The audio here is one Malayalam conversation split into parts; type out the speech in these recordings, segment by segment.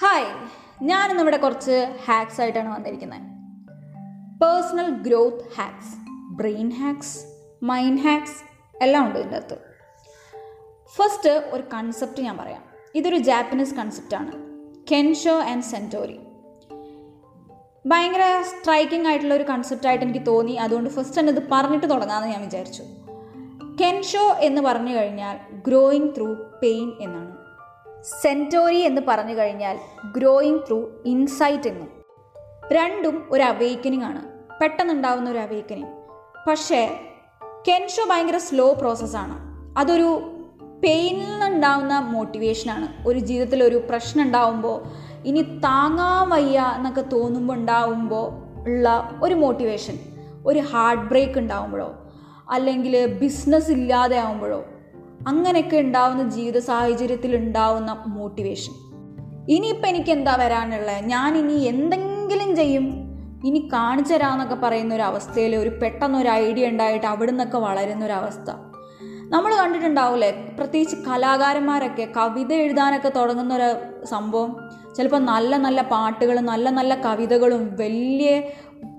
ഹായ് ഞാനിന്ന് ഇവിടെ കുറച്ച് ഹാക്സ് ആയിട്ടാണ് വന്നിരിക്കുന്നത് personal growth hacks brain hacks mind hacks എല്ലാം ഉണ്ട് ഇതിന്റെ അകത്ത്. ഫസ്റ്റ് ഒരു കൺസെപ്റ്റ് ഞാൻ പറയാം. ഇതൊരു ജാപ്പനീസ് കൺസെപ്റ്റാണ് കെൻഷോ ആൻഡ് സെന്റോറി ഭയങ്കര സ്ട്രൈക്കിംഗ് ആയിട്ടുള്ള ഒരു കൺസെപ്റ്റായിട്ട് എനിക്ക് തോന്നി. അതുകൊണ്ട് ഫസ്റ്റ് തന്നെ ഇത് പറഞ്ഞിട്ട് തുടങ്ങാമെന്ന് ഞാൻ വിചാരിച്ചു. കെൻഷോ എന്ന് പറഞ്ഞു കഴിഞ്ഞാൽ ഗ്രോയിങ് ത്രൂ പെയിൻ എന്നാണ്. സെന്റോറി എന്ന് പറഞ്ഞു കഴിഞ്ഞാൽ ഗ്രോയിങ് ത്രൂ ഇൻസൈറ്റ് എന്നും. രണ്ടും ഒരു അവേക്കനിങ് ആണ്. പെട്ടെന്നുണ്ടാവുന്ന ഒരു അവേക്കനിങ്. പക്ഷേ കെൻഷോ ഭയങ്കര സ്ലോ പ്രോസസ്സാണ് അതൊരു പെയിനിൽ നിന്നുണ്ടാവുന്ന മോട്ടിവേഷനാണ് ഒരു ജീവിതത്തിൽ ഒരു പ്രശ്നം ഉണ്ടാവുമ്പോൾ ഇനി താങ്ങാൻ വയ്യ എന്നൊക്കെ തോന്നുമ്പോൾ ഉണ്ടാവുമ്പോൾ ഉള്ള ഒരു മോട്ടിവേഷൻ. ഒരു ഹാർട്ട് ബ്രേക്ക് ഉണ്ടാവുമ്പോഴോ അല്ലെങ്കിൽ ബിസിനസ് ഇല്ലാതെ ആവുമ്പോഴോ അങ്ങനെയൊക്കെ ഉണ്ടാവുന്ന ജീവിത സാഹചര്യത്തിൽ ഉണ്ടാവുന്ന മോട്ടിവേഷൻ ഇനിയിപ്പോൾ എനിക്ക് എന്താ വരാനുള്ളത് ഞാൻ ഇനി എന്തെങ്കിലും ചെയ്യും. ഇനി കാണിച്ചു തരാമെന്നൊക്കെ പറയുന്ന ഒരു അവസ്ഥയിൽ ഒരു പെട്ടെന്ന് ഒരു ഐഡിയ ഉണ്ടായിട്ട് അവിടെ നിന്നൊക്കെ വളരുന്ന ഒരു അവസ്ഥ. നമ്മൾ കണ്ടിട്ടുണ്ടാവില്ലേ പ്രത്യേകിച്ച് കലാകാരന്മാരൊക്കെ കവിത എഴുതാനൊക്കെ തുടങ്ങുന്ന ഒരു സംഭവം. ചിലപ്പോൾ നല്ല നല്ല പാട്ടുകളും നല്ല നല്ല കവിതകളും വലിയ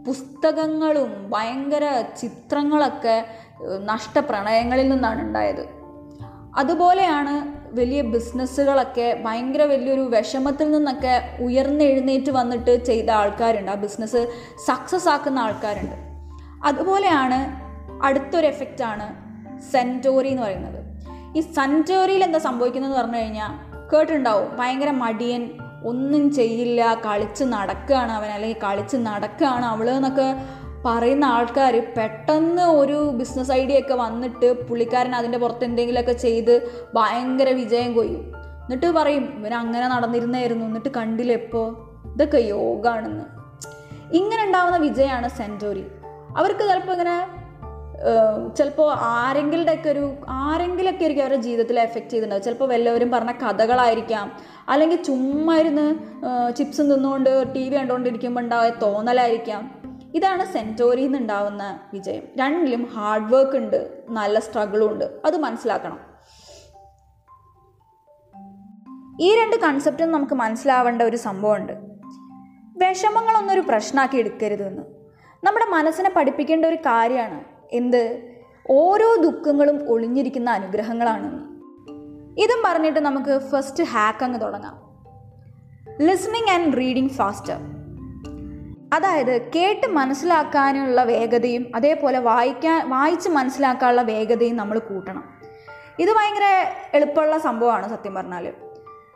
പുസ്തകങ്ങളും ഭയങ്കര ചിത്രങ്ങളൊക്കെ നഷ്ടപ്രണയങ്ങളിൽ നിന്നാണ് ഉണ്ടായത്. അതുപോലെയാണ് വലിയ ബിസിനസ്സുകളൊക്കെ ഭയങ്കര വലിയൊരു വിഷമത്തിൽ നിന്നൊക്കെ ഉയർന്നെഴുന്നേറ്റ് വന്നിട്ട് ചെയ്ത ആൾക്കാരുണ്ട്. ആ ബിസിനസ് സക്സസ് ആക്കുന്ന ആൾക്കാരുണ്ട്. അതുപോലെയാണ് അടുത്തൊരു എഫക്റ്റാണ് സെന്റോറി എന്ന് പറയുന്നത്. ഈ സെന്റോറിയിൽ എന്താ സംഭവിക്കുന്നതെന്ന് പറഞ്ഞു കഴിഞ്ഞാൽ കേട്ടിട്ടുണ്ടാവും ഭയങ്കര മടിയൻ ഒന്നും ചെയ്യില്ല കളിച്ച് നടക്കുകയാണ് അവൻ അല്ലെങ്കിൽ കളിച്ച് നടക്കുകയാണ് അവൾ എന്നൊക്കെ പറയുന്ന ആൾക്കാർ പെട്ടെന്ന് ഒരു ബിസിനസ് ഐഡിയ ഒക്കെ വന്നിട്ട് പുള്ളിക്കാരൻ അതിന്റെ പുറത്ത് എന്തെങ്കിലുമൊക്കെ ചെയ്ത് ഭയങ്കര വിജയം കൊയ്യും. എന്നിട്ട് പറയും ഇവൻ അങ്ങനെ നടന്നിരുന്നായിരുന്നു എന്നിട്ട് കണ്ടില്ല എപ്പോൾ ഇതൊക്കെ യോഗാണെന്ന്. ഇങ്ങനെ ഉണ്ടാവുന്ന വിജയമാണ് സെന്റോറി അവർക്ക് ചിലപ്പോൾ ഇങ്ങനെ ചിലപ്പോൾ ആരെങ്കിലുടെ ഒക്കെ ഒരു ആരെങ്കിലൊക്കെ ആയിരിക്കും അവരുടെ ജീവിതത്തിൽ എഫക്റ്റ് ചെയ്തിട്ടുണ്ടാവും ചിലപ്പോൾ വല്ലവരും പറഞ്ഞ കഥകളായിരിക്കാം. അല്ലെങ്കിൽ ചുമ്മാ ഇരുന്ന് ചിപ്സും തിന്നുകൊണ്ട് ടി വി കണ്ടുകൊണ്ടിരിക്കുമ്പോൾ ഉണ്ടായ തോന്നലായിരിക്കാം. ഇതാണ് സെന്റോറിയിൽ നിന്നുണ്ടാവുന്ന വിജയം. രണ്ടിലും ഹാർഡ് വർക്ക് ഉണ്ട് നല്ല സ്ട്രഗിളും ഉണ്ട്. അത് മനസ്സിലാക്കണം. ഈ രണ്ട് കൺസെപ്റ്റും നമുക്ക് മനസ്സിലാവേണ്ട ഒരു സംഭവമുണ്ട്. വിഷമങ്ങളൊന്നും ഒരു പ്രശ്നമാക്കി എടുക്കരുതെന്ന്. നമ്മുടെ മനസ്സിനെ പഠിപ്പിക്കേണ്ട ഒരു കാര്യമാണ് എന്ത്? ഓരോ ദുഃഖങ്ങളും ഒളിഞ്ഞിരിക്കുന്ന അനുഗ്രഹങ്ങളാണെന്ന്. ഇതും പറഞ്ഞിട്ട് നമുക്ക് ഫസ്റ്റ് ഹാക്ക് അങ്ങ് തുടങ്ങാം. ലിസണിങ് ആൻഡ് റീഡിങ് ഫാസ്റ്റർ അതായത് കേട്ട് മനസ്സിലാക്കാനുള്ള വേഗതയും അതേപോലെ വായിക്കാൻ വായിച്ച് മനസ്സിലാക്കാനുള്ള വേഗതയും നമ്മൾ കൂട്ടണം. ഇത് ഭയങ്കര എളുപ്പമുള്ള സംഭവമാണ് സത്യം പറഞ്ഞാൽ.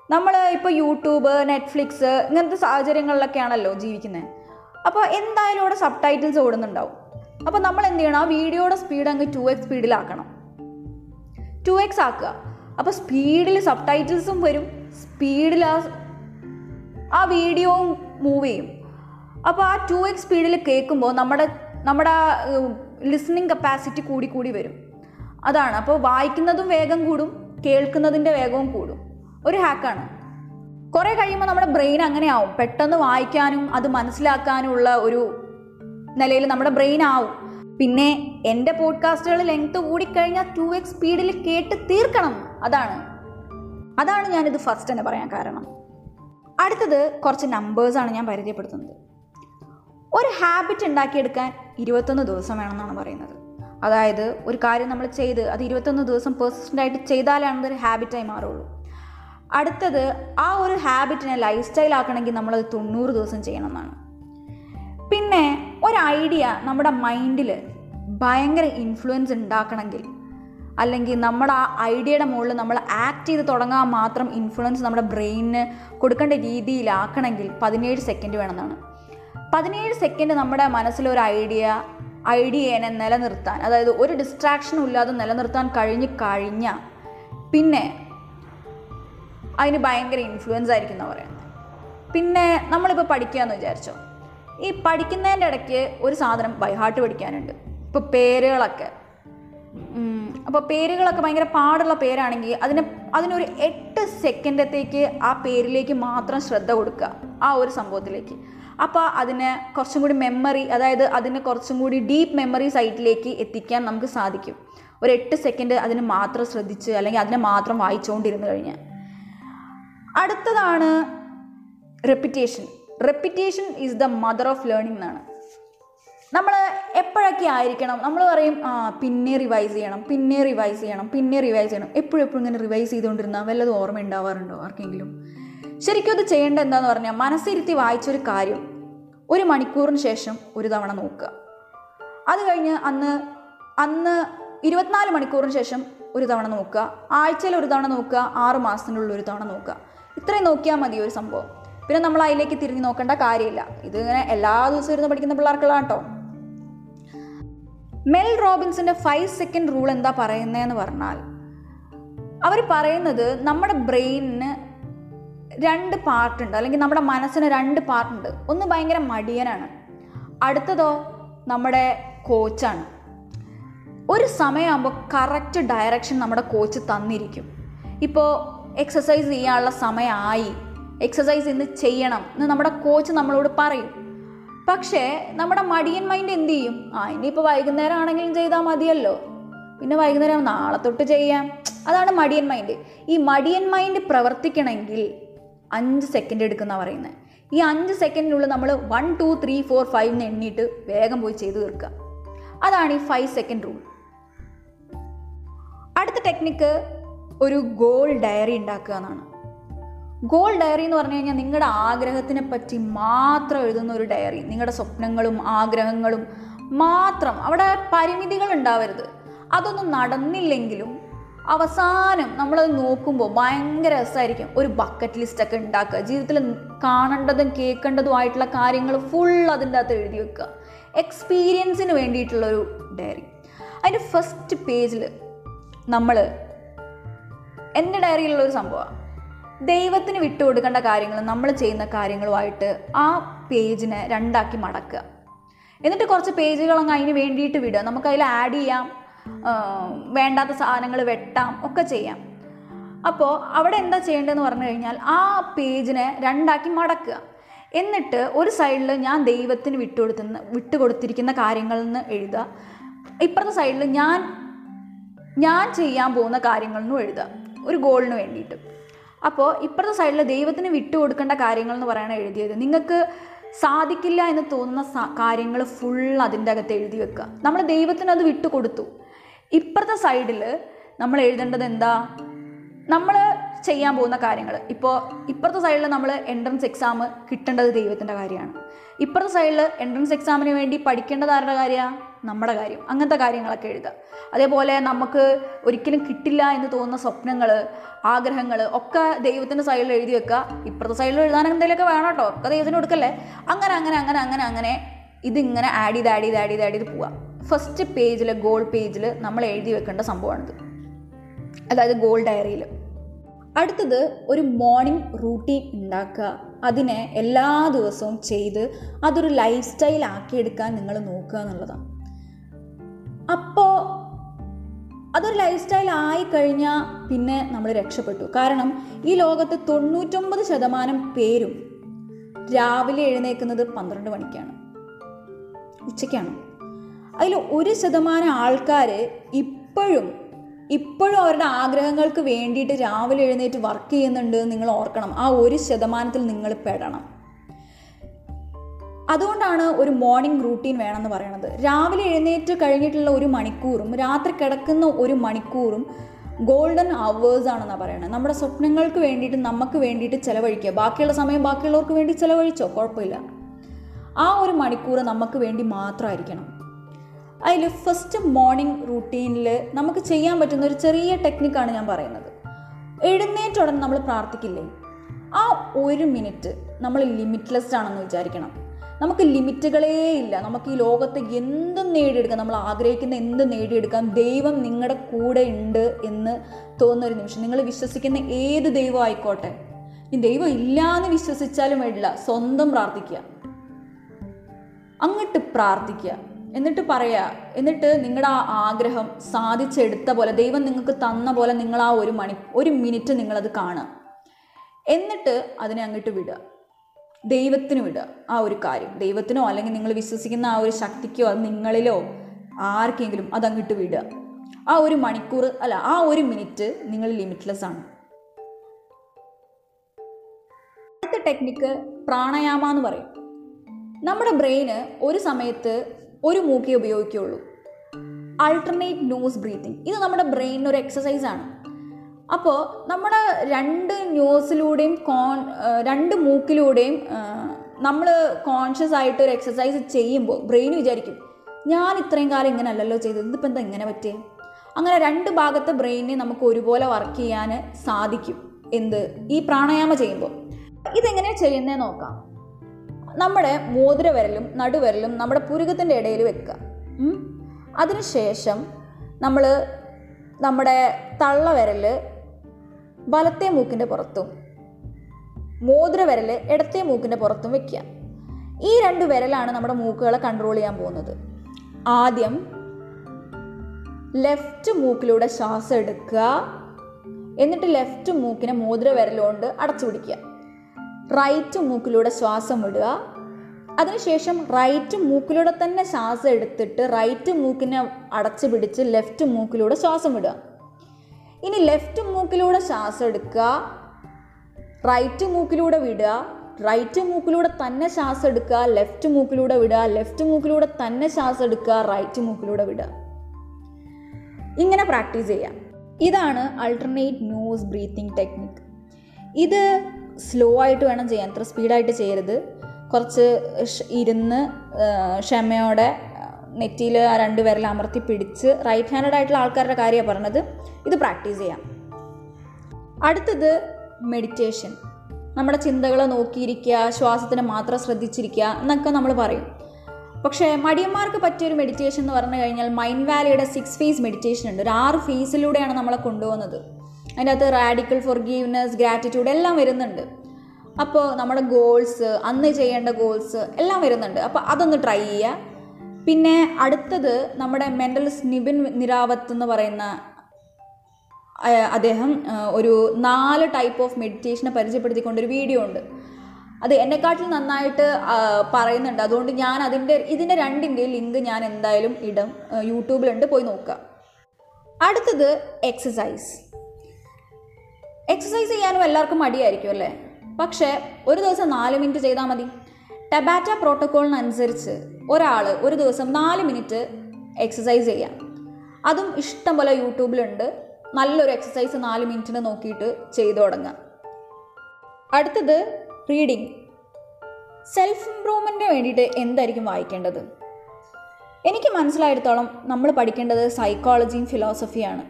നമ്മൾ ഇപ്പോൾ യൂട്യൂബ് നെറ്റ്ഫ്ലിക്സ് ഇങ്ങനത്തെ സാഹചര്യങ്ങളിലൊക്കെയാണല്ലോ ജീവിക്കുന്നത് അപ്പോൾ എന്തായാലും ഇവിടെ സബ് ടൈറ്റിൽസ് ഓടുന്നുണ്ടാവും. അപ്പോൾ നമ്മൾ എന്ത് ചെയ്യണം? ആ വീഡിയോയുടെ സ്പീഡ് അങ്ങ് ടു എക്സ് സ്പീഡിലാക്കണം. ടു എക്സ് ആക്കുക. അപ്പോൾ സ്പീഡിൽ സബ് ടൈറ്റിൽസും വരും. സ്പീഡിൽ ആ ആ വീഡിയോവും മൂവ് ചെയ്യും. അപ്പോൾ ആ ടു എക്സ് സ്പീഡിൽ കേൾക്കുമ്പോൾ നമ്മുടെ നമ്മുടെ ലിസണിങ് കപ്പാസിറ്റി കൂടി കൂടി വരും. അതാണ്. അപ്പോൾ വായിക്കുന്നതും വേഗം കൂടും കേൾക്കുന്നതിന്റെ വേഗവും കൂടും. ഒരു ഹാക്കാണ് കുറേ കഴിയുമ്പോൾ നമ്മുടെ ബ്രെയിൻ അങ്ങനെ ആവും. പെട്ടെന്ന് വായിക്കാനും അത് മനസ്സിലാക്കാനുമുള്ള ഒരു നിലയിൽ നമ്മുടെ ബ്രെയിൻ ആവും. പിന്നെ എന്റെ പോഡ്കാസ്റ്റുകൾ ലെങ്ത് കൂടിക്കഴിഞ്ഞാൽ ടു എക്സ് സ്പീഡിൽ കേട്ട് തീർക്കണം. അതാണ്. അതാണ് ഞാനിത് ഫസ്റ്റ് തന്നെ പറയാൻ കാരണം. അടുത്തത് കുറച്ച് നമ്പേഴ്സാണ് ഞാൻ പരിചയപ്പെടുത്തുന്നത്. ഒരു ഹാബിറ്റ് ഉണ്ടാക്കിയെടുക്കാൻ ഇരുപത്തൊന്ന് ദിവസം വേണമെന്നാണ് പറയുന്നത്. അതായത് ഒരു കാര്യം നമ്മൾ ചെയ്ത് അത് ഇരുപത്തൊന്ന് ദിവസം പെർസിസ്റ്റന്റ് ആയിട്ട് ചെയ്താലാണ് അതൊരു ഹാബിറ്റായി മാറുള്ളൂ. അടുത്തത് ആ ഒരു ഹാബിറ്റിനെ ലൈഫ് സ്റ്റൈൽ ആക്കണമെങ്കിൽ നമ്മളത് തൊണ്ണൂറ് ദിവസം ചെയ്യണമെന്നാണ്. പിന്നെ ഒരു ഐഡിയ നമ്മുടെ മൈൻഡിൽ ഭയങ്കര ഇൻഫ്ലുവൻസ് ഉണ്ടാക്കണമെങ്കിൽ അല്ലെങ്കിൽ നമ്മുടെ ആ ഐഡിയയുടെ മുകളിൽ നമ്മൾ ആക്ട് ചെയ്ത് തുടങ്ങാൻ മാത്രം ഇൻഫ്ലുവൻസ് നമ്മുടെ ബ്രെയിനിന് കൊടുക്കേണ്ട രീതിയിലാക്കണമെങ്കിൽ പതിനേഴ് സെക്കൻഡ് വേണമെന്നാണ്. പതിനേഴ് സെക്കൻഡ് നമ്മുടെ മനസ്സിലൊരു ഐഡിയ ഐഡിയേനെ നിലനിർത്താൻ അതായത് ഒരു ഡിസ്ട്രാക്ഷനും ഇല്ലാതെ നിലനിർത്താൻ കഴിഞ്ഞ് കഴിഞ്ഞാൽ പിന്നെ അതിന് ഭയങ്കര ഇൻഫ്ലുവൻസ് ആയിരിക്കും എന്ന് പറയുന്നത്. പിന്നെ നമ്മളിപ്പോൾ പഠിക്കുകയെന്ന് വിചാരിച്ചോ. ഈ പഠിക്കുന്നതിന്റെ ഇടയ്ക്ക് ഒരു സാധനം ബൈഹാർട്ട് പഠിക്കാനുണ്ട്. ഇപ്പോൾ പേരുകളൊക്കെ. അപ്പോൾ പേരുകളൊക്കെ ഭയങ്കര പാടുള്ള പേരാണെങ്കിൽ അതിന് അതിനൊരു എട്ട് സെക്കൻഡത്തേക്ക് ആ പേരിലേക്ക് മാത്രം ശ്രദ്ധ കൊടുക്കുക. ആ ഒരു സംഭവത്തിലേക്ക്. അപ്പോൾ അതിന് കുറച്ചും കൂടി മെമ്മറി അതായത് അതിന് കുറച്ചും കൂടി ഡീപ്പ് മെമ്മറി സൈറ്റിലേക്ക് എത്തിക്കാൻ നമുക്ക് സാധിക്കും. ഒരു എട്ട് സെക്കൻഡ് അതിന് മാത്രം ശ്രദ്ധിച്ച് അല്ലെങ്കിൽ അതിനെ മാത്രം വായിച്ചുകൊണ്ടിരുന്നു കഴിഞ്ഞാൽ. അടുത്തതാണ് repetition repetition is the mother of learning എന്നാണ്. നമ്മൾ എപ്പോഴൊക്കെ ആയിരിക്കണം? നമ്മൾ പറയും ആ പിന്നെ റിവൈസ് ചെയ്യണം പിന്നെ റിവൈസ് ചെയ്യണം പിന്നെ റിവൈസ് ചെയ്യണം. എപ്പോഴും എപ്പോഴും ഇങ്ങനെ റിവൈസ് ചെയ്തുകൊണ്ടിരുന്നാൽ വല്ലതും ഓർമ്മ ഉണ്ടാവാറുണ്ടോ ആർക്കെങ്കിലും? ശരിക്കും അത് ചെയ്യേണ്ട എന്താന്ന് പറഞ്ഞാൽ മനസ്സിരുത്തി വായിച്ചൊരു കാര്യം. ഒരു മണിക്കൂറിന് ശേഷം ഒരു തവണ നോക്കുക. അത് കഴിഞ്ഞ് അന്ന് അന്ന് ഇരുപത്തിനാല് മണിക്കൂറിന് ശേഷം ഒരു തവണ നോക്കുക. ആഴ്ചയിൽ ഒരു തവണ നോക്കുക. ആറ് മാസത്തിനുള്ളിൽ ഒരു തവണ നോക്കുക. ഇത്രയും നോക്കിയാൽ മതി ഒരു സംഭവം. പിന്നെ നമ്മൾ അതിലേക്ക് തിരിഞ്ഞു നോക്കേണ്ട കാര്യമില്ല. ഇത് ഇങ്ങനെ എല്ലാ ദിവസവും ഇരുന്ന് പഠിക്കുന്ന പിള്ളേർക്കുള്ളതാണ് കേട്ടോ മെൽ റോബിൻസിന്റെ ഫൈവ് സെക്കൻഡ് റൂൾ എന്താ പറയുന്നതെന്ന് പറഞ്ഞാൽ അവർ പറയുന്നത് നമ്മുടെ ബ്രെയിനിന് രണ്ട് പാർട്ടുണ്ട്. അല്ലെങ്കിൽ നമ്മുടെ മനസ്സിന് രണ്ട് പാർട്ടുണ്ട്. ഒന്ന് ഭയങ്കര മടിയനാണ്. അടുത്തതോ നമ്മുടെ കോച്ചാണ്. ഒരു സമയമാകുമ്പോൾ കറക്റ്റ് ഡയറക്ഷൻ നമ്മുടെ കോച്ച് തന്നിരിക്കും. ഇപ്പോൾ എക്സസൈസ് ചെയ്യാനുള്ള സമയമായി എക്സസൈസ് ഇന്ന് ചെയ്യണം എന്ന് നമ്മുടെ കോച്ച് നമ്മളോട് പറയും. പക്ഷേ നമ്മുടെ മടിയൻ മൈൻഡ് എന്ത് ചെയ്യും? ആ ഇനിയിപ്പോൾ വൈകുന്നേരം ആണെങ്കിലും ചെയ്താൽ മതിയല്ലോ. പിന്നെ വൈകുന്നേരം നാളെ തൊട്ട് ചെയ്യാം. അതാണ് മടിയൻ മൈൻഡ് ഈ മടിയൻ മൈൻഡ് പ്രവർത്തിക്കണമെങ്കിൽ അഞ്ച് സെക്കൻഡ് എടുക്കുന്ന പറയുന്നത് ഈ അഞ്ച് സെക്കൻഡിനുള്ളിൽ നമ്മൾ one two three four five എന്ന് എണ്ണിയിട്ട് വേഗം പോയി ചെയ്തു തീർക്കുക. അതാണ് ഈ ഫൈവ് സെക്കൻഡ് റൂൾ അടുത്ത ടെക്നിക്ക് ഒരു ഗോൾ ഡയറി ഉണ്ടാക്കുക എന്നാണ്. ഗോൾ ഡയറി എന്ന് പറഞ്ഞു കഴിഞ്ഞാൽ നിങ്ങളുടെ ആഗ്രഹത്തിനെ പറ്റി മാത്രം എഴുതുന്ന ഒരു ഡയറി നിങ്ങളുടെ സ്വപ്നങ്ങളും ആഗ്രഹങ്ങളും മാത്രം. അവിടെ പരിമിതികൾ ഉണ്ടാവരുത്. അതൊന്നും നടന്നില്ലെങ്കിലും അവസാനം നമ്മളത് നോക്കുമ്പോൾ ഭയങ്കര രസമായിരിക്കും ഒരു ബക്കറ്റ് ലിസ്റ്റൊക്കെ ഉണ്ടാക്കുക. ജീവിതത്തിൽ കാണേണ്ടതും കേൾക്കേണ്ടതുമായിട്ടുള്ള കാര്യങ്ങൾ ഫുൾ അതിന്റെ അകത്ത് എഴുതി വെക്കുക. എക്സ്പീരിയൻസിന് വേണ്ടിയിട്ടുള്ളൊരു ഡയറി അതിന്റെ ഫസ്റ്റ് പേജിൽ നമ്മൾ എന്റെ ഡയറിയിലുള്ളൊരു സംഭവമാണ് ദൈവത്തിന് വിട്ടുകൊടുക്കേണ്ട കാര്യങ്ങളും നമ്മൾ ചെയ്യുന്ന കാര്യങ്ങളുമായിട്ട് ആ പേജിനെ രണ്ടാക്കി മടക്കുക. എന്നിട്ട് കുറച്ച് പേജുകളങ്ങ് അതിന് വേണ്ടിയിട്ട് വിടുക. നമുക്ക് അതിൽ ആഡ് ചെയ്യാം. വേണ്ടാത്ത സാധനങ്ങൾ വെട്ടാം ഒക്കെ ചെയ്യാം. അപ്പോൾ അവിടെ എന്താ ചെയ്യേണ്ടതെന്ന് പറഞ്ഞു കഴിഞ്ഞാൽ ആ പേജിനെ രണ്ടാക്കി മടക്കുക. എന്നിട്ട് ഒരു സൈഡിൽ ഞാൻ ദൈവത്തിന് വിട്ടുകൊടുത്തുന്ന വിട്ടുകൊടുത്തിരിക്കുന്ന കാര്യങ്ങളിൽ നിന്ന് എഴുതുക. ഇപ്പുറത്തെ സൈഡിൽ ഞാൻ ഞാൻ ചെയ്യാൻ പോകുന്ന കാര്യങ്ങളെന്നും എഴുതുക. ഒരു ഗോളിന് വേണ്ടിയിട്ട്. അപ്പോൾ ഇപ്പുറത്തെ സൈഡിൽ ദൈവത്തിന് വിട്ടുകൊടുക്കേണ്ട കാര്യങ്ങൾ എന്ന് പറയണ എഴുതിയത്. നിങ്ങൾക്ക് സാധിക്കില്ല എന്ന് തോന്നുന്ന കാര്യങ്ങൾ ഫുൾ അതിന്റെ അകത്ത് എഴുതി വെക്കുക. നമ്മൾ ദൈവത്തിന് അത് വിട്ടുകൊടുത്തു ഇപ്പുറത്തെ സൈഡിൽ നമ്മൾ എഴുതേണ്ടത് എന്താ? നമ്മൾ ചെയ്യാൻ പോകുന്ന കാര്യങ്ങൾ ഇപ്പോൾ ഇപ്പുറത്തെ സൈഡിൽ നമ്മൾ എൻട്രൻസ് എക്സാം കിട്ടേണ്ടത് ദൈവത്തിന്റെ കാര്യമാണ്. ഇപ്പുറത്തെ സൈഡിൽ എൻട്രൻസ് എക്സാമിന് വേണ്ടി പഠിക്കേണ്ടത് ആരുടെ കാര്യമാണ് നമ്മുടെ കാര്യം. അങ്ങനത്തെ കാര്യങ്ങളൊക്കെ എഴുതുക. അതേപോലെ നമുക്ക് ഒരിക്കലും കിട്ടില്ല എന്ന് തോന്നുന്ന സ്വപ്നങ്ങൾ ആഗ്രഹങ്ങൾ ഒക്കെ ദൈവത്തിന്റെ സൈഡിൽ എഴുതി വെക്കുക. ഇപ്പുറത്തെ സൈഡിൽ എഴുതാൻ എന്തെങ്കിലുമൊക്കെ വേണം കേട്ടോ. ഒക്കെ ദൈവത്തിന് കൊടുക്കല്ലേ? അങ്ങനെ അങ്ങനെ അങ്ങനെ അങ്ങനെ അങ്ങനെ ഇതിങ്ങനെ ആഡ് ചെയ്ത് ആഡ് ചെയ്ത് ആഡ് ചെയ്ത് ആഡ് ചെയ്ത് പോവാം ഫസ്റ്റ് പേജിൽ ഗോൾ പേജിൽ നമ്മൾ എഴുതി വെക്കേണ്ട സംഭവമാണിത്. അതായത് ഗോൾ ഡയറിയിൽ അടുത്തത് ഒരു മോർണിംഗ് റൂട്ടീൻ ഉണ്ടാക്കുക. അതിനെ എല്ലാ ദിവസവും ചെയ്ത് അതൊരു ലൈഫ് സ്റ്റൈൽ ആക്കിയെടുക്കാൻ നിങ്ങൾ നോക്കുക എന്നുള്ളതാണ്. അപ്പോൾ അതൊരു ലൈഫ് സ്റ്റൈൽ ആയി കഴിഞ്ഞാൽ പിന്നെ നമ്മൾ രക്ഷപ്പെട്ടു. കാരണം ഈ ലോകത്ത് തൊണ്ണൂറ്റൊമ്പത് ശതമാനം പേരും രാവിലെ എഴുന്നേൽക്കുന്നത് പന്ത്രണ്ട് മണിക്കാണ്. ഉച്ചയ്ക്കാണ്. അതിൽ ഒരു ശതമാനം ആൾക്കാർ ഇപ്പോഴും ഇപ്പോഴും അവരുടെ ആഗ്രഹങ്ങൾക്ക് വേണ്ടിയിട്ട് രാവിലെ എഴുന്നേറ്റ് വർക്ക് ചെയ്യുന്നുണ്ട് നിങ്ങൾ ഓർക്കണം. ആ ഒരു ശതമാനത്തിൽ നിങ്ങൾ പെടണം. അതുകൊണ്ടാണ് ഒരു മോർണിംഗ് റൂട്ടീൻ വേണമെന്ന് പറയണത്. രാവിലെ എഴുന്നേറ്റ് കഴിഞ്ഞിട്ടുള്ള ഒരു മണിക്കൂറും രാത്രി കിടക്കുന്ന ഒരു മണിക്കൂറും ഗോൾഡൻ അവേഴ്സ് ആണെന്നാണ് പറയുന്നത് നമ്മുടെ സ്വപ്നങ്ങൾക്ക് വേണ്ടിയിട്ട് നമുക്ക് വേണ്ടിയിട്ട് ചിലവഴിക്കുക. ബാക്കിയുള്ള സമയം ബാക്കിയുള്ളവർക്ക് വേണ്ടി ചിലവഴിച്ചോ? കുഴപ്പമില്ല. ആ ഒരു മണിക്കൂർ നമുക്ക് വേണ്ടി മാത്രമായിരിക്കണം. അതിൽ ഫസ്റ്റ് മോർണിംഗ് റൂട്ടീനിൽ നമുക്ക് ചെയ്യാൻ പറ്റുന്ന ഒരു ചെറിയ ടെക്നിക്കാണ് ഞാൻ പറയുന്നത്. എഴുന്നേറ്റ ഉടനെ നമ്മൾ പ്രാർത്ഥിക്കില്ലേ? ആ ഒരു മിനിറ്റ് നമ്മൾ ലിമിറ്റ്ലെസ് ആണെന്ന് വിചാരിക്കണം. നമുക്ക് ലിമിറ്റുകളേ ഇല്ല. നമുക്ക് ഈ ലോകത്ത് എന്തും നേടിയെടുക്കാം നമ്മൾ ആഗ്രഹിക്കുന്ന എന്ത് നേടിയെടുക്കാം ദൈവം നിങ്ങളുടെ കൂടെ ഉണ്ട് എന്ന് തോന്നുന്ന ഒരു നിമിഷം. നിങ്ങൾ വിശ്വസിക്കുന്ന ഏത് ദൈവം ആയിക്കോട്ടെ ഈ ദൈവം ഇല്ല എന്ന് വിശ്വസിച്ചാലും വേണ്ടില്ല. സ്വന്തം പ്രാർത്ഥിക്കുക. അങ്ങോട്ട് പ്രാർത്ഥിക്കുക. എന്നിട്ട് പറയുക എന്നിട്ട് നിങ്ങളുടെ ആ ആഗ്രഹം സാധിച്ചെടുത്ത പോലെ ദൈവം നിങ്ങൾക്ക് തന്ന പോലെ നിങ്ങൾ ആ ഒരു മണി ഒരു മിനിറ്റ് നിങ്ങളത് കാണുക. എന്നിട്ട് അതിനെ അങ്ങോട്ട് വിടുക. ദൈവത്തിന് വിടുക ആ ഒരു കാര്യം. ദൈവത്തിനോ അല്ലെങ്കിൽ നിങ്ങൾ വിശ്വസിക്കുന്ന ആ ഒരു ശക്തിക്കോ അത് നിങ്ങളിലോ ആർക്കെങ്കിലും അതങ്ങോട്ട് വിടുക. ആ ഒരു മണിക്കൂർ അല്ല ആ ഒരു മിനിറ്റ് നിങ്ങൾ ലിമിറ്റ്ലെസ് ആണ്. അടുത്ത ടെക്നിക്ക് പ്രാണായാമ എന്ന് പറയും. നമ്മുടെ ബ്രെയിന് ഒരു സമയത്ത് ഒരു മൂക്കേ ഉപയോഗിക്കുകയുള്ളൂ. അൾട്ടർനേറ്റ് നോസ് ബ്രീത്തിങ് ഇത് നമ്മുടെ ബ്രെയിനിന് ഒരു എക്സസൈസ് ആണ്. അപ്പോൾ നമ്മുടെ രണ്ട് ന്യൂസിലൂടെയും കോൺ രണ്ട് മൂക്കിലൂടെയും നമ്മൾ കോൺഷ്യസ് ആയിട്ട് ഒരു എക്സസൈസ് ചെയ്യുമ്പോൾ ബ്രെയിൻ വിചാരിക്കും ഞാൻ ഇത്രയും കാലം ഇങ്ങനെ അല്ലല്ലോ ചെയ്തത് ഇതിപ്പോൾ എന്താ ഇങ്ങനെ പറ്റിയേ അങ്ങനെ രണ്ട് ഭാഗത്തെ ബ്രെയിനെ നമുക്ക് ഒരുപോലെ വർക്ക് ചെയ്യാൻ സാധിക്കും എന്ത്? ഈ പ്രാണായാമം ചെയ്യുമ്പോൾ. ഇതെങ്ങനെയാണ് ചെയ്യുന്നതെന്ന് നോക്കാം. നമ്മുടെ മോതിരവിരലും നടുവിരലും നമ്മുടെ പുരുകത്തിന്റെ ഇടയിൽ വെക്കുക. അതിനുശേഷം നമ്മൾ നമ്മുടെ തള്ളവിരൽ വലത്തെ മൂക്കിന്റെ പുറത്തും മോതിരവിരൽ ഇടത്തെ മൂക്കിന്റെ പുറത്തും വെക്കുക. ഈ രണ്ട് വിരലാണ് നമ്മുടെ മൂക്കുകളെ കൺട്രോൾ ചെയ്യാൻ പോകുന്നത്. ആദ്യം ലെഫ്റ്റ് മൂക്കിലൂടെ ശ്വാസം എടുക്കുക. എന്നിട്ട് ലെഫ്റ്റ് മൂക്കിനെ മോതിരവിരലുകൊണ്ട് അടച്ചു പിടിക്കുക റൈറ്റ് മൂക്കിലൂടെ ശ്വാസം വിടുക അതിനുശേഷം റൈറ്റ് മൂക്കിലൂടെ തന്നെ ശ്വാസം എടുത്തിട്ട് റൈറ്റ് മൂക്കിനെ അടച്ചു പിടിച്ച് ലെഫ്റ്റ് മൂക്കിലൂടെ ശ്വാസം വിടുക ഇനി ലെഫ്റ്റ് മൂക്കിലൂടെ ശ്വാസം എടുക്കുക. റൈറ്റ് മൂക്കിലൂടെ വിടുക. റൈറ്റ് മൂക്കിലൂടെ തന്നെ ശ്വാസം എടുക്കുക. ലെഫ്റ്റ് മൂക്കിലൂടെ വിടുക. ലെഫ്റ്റ് മൂക്കിലൂടെ തന്നെ ശ്വാസം എടുക്കുക. റൈറ്റ് മൂക്കിലൂടെ വിടുക. ഇങ്ങനെ പ്രാക്ടീസ് ചെയ്യാം. ഇതാണ് അൾട്ടർനേറ്റ് നോസ് ബ്രീത്തിങ് ടെക്നിക്ക് ഇത് സ്ലോ ആയിട്ട് വേണം ചെയ്യാൻ അത്ര സ്പീഡായിട്ട് ചെയ്യരുത്. കുറച്ച് ഇരുന്ന് ക്ഷമയോടെ നെറ്റിയിൽ ആ രണ്ട് വിരൽ അമർത്തി പിടിച്ച് റൈറ്റ് ഹാൻഡഡ് ആയിട്ടുള്ള ആൾക്കാരുടെ കാര്യമാണ് പറഞ്ഞത്. ഇത് പ്രാക്ടീസ് ചെയ്യാം. അടുത്തത് മെഡിറ്റേഷൻ നമ്മുടെ ചിന്തകളെ നോക്കിയിരിക്കുക ശ്വാസത്തിന് മാത്രം ശ്രദ്ധിച്ചിരിക്കുക എന്നൊക്കെ നമ്മൾ പറയും. പക്ഷേ മടിയന്മാർക്ക് പറ്റിയൊരു മെഡിറ്റേഷൻ എന്ന് പറഞ്ഞു കഴിഞ്ഞാൽ മൈൻഡ് വാലിയുടെ സിക്സ് ഫേസ് മെഡിറ്റേഷൻ ഉണ്ട്. ഒരു ആറ് ഫേസിലൂടെയാണ് നമ്മളെ കൊണ്ടുപോകുന്നത്. അതിന്റെ അകത്ത് റാഡിക്കൽ ഫോർഗീവ്നെസ് ഗ്രാറ്റിറ്റ്യൂഡ് എല്ലാം വരുന്നുണ്ട്. അപ്പോൾ നമ്മുടെ ഗോൾസ് അന്ന് ചെയ്യേണ്ട ഗോൾസ് എല്ലാം വരുന്നുണ്ട്. അപ്പോൾ അതൊന്ന് ട്രൈ ചെയ്യുക. പിന്നെ അടുത്തത് നമ്മുടെ മെന്റൽ നിബിൻ നിരാവത്ത് എന്ന് പറയുന്ന അദ്ദേഹം ഒരു നാല് ടൈപ്പ് ഓഫ് മെഡിറ്റേഷനെ പരിചയപ്പെടുത്തിക്കൊണ്ടൊരു വീഡിയോ ഉണ്ട്. അത് എന്നെക്കാട്ടിൽ നന്നായിട്ട് പറയുന്നുണ്ട്. അതുകൊണ്ട് ഞാൻ അതിന്റെ ഇതിന്റെ രണ്ടിന്റെയും ലിങ്ക് ഞാൻ എന്തായാലും ഇടും. യൂട്യൂബിലുണ്ട്. പോയി നോക്കുക. അടുത്തത് എക്സസൈസ് എക്സസൈസ് ചെയ്യാനും എല്ലാവർക്കും മടിയായിരിക്കും അല്ലേ? പക്ഷേ ഒരു ദിവസം നാല് മിനിറ്റ് ചെയ്താൽ മതി. ടബാറ്റ പ്രോട്ടോക്കോളിനനുസരിച്ച് ഒരാൾ ഒരു ദിവസം നാല് മിനിറ്റ് എക്സസൈസ് ചെയ്യാം. അതും ഇഷ്ടം പോലെ യൂട്യൂബിലുണ്ട് നല്ലൊരു എക്സസൈസ് നാല് മിനിറ്റിന് നോക്കിയിട്ട് ചെയ്തു തുടങ്ങാം. അടുത്തത് റീഡിങ് സെൽഫ് ഇമ്പ്രൂവ്മെന്റിന് വേണ്ടിയിട്ട് എന്തായിരിക്കും വായിക്കേണ്ടത്? എനിക്ക് മനസ്സിലായിടത്തോളം നമ്മൾ പഠിക്കേണ്ടത് സൈക്കോളജിയും ഫിലോസഫിയാണ്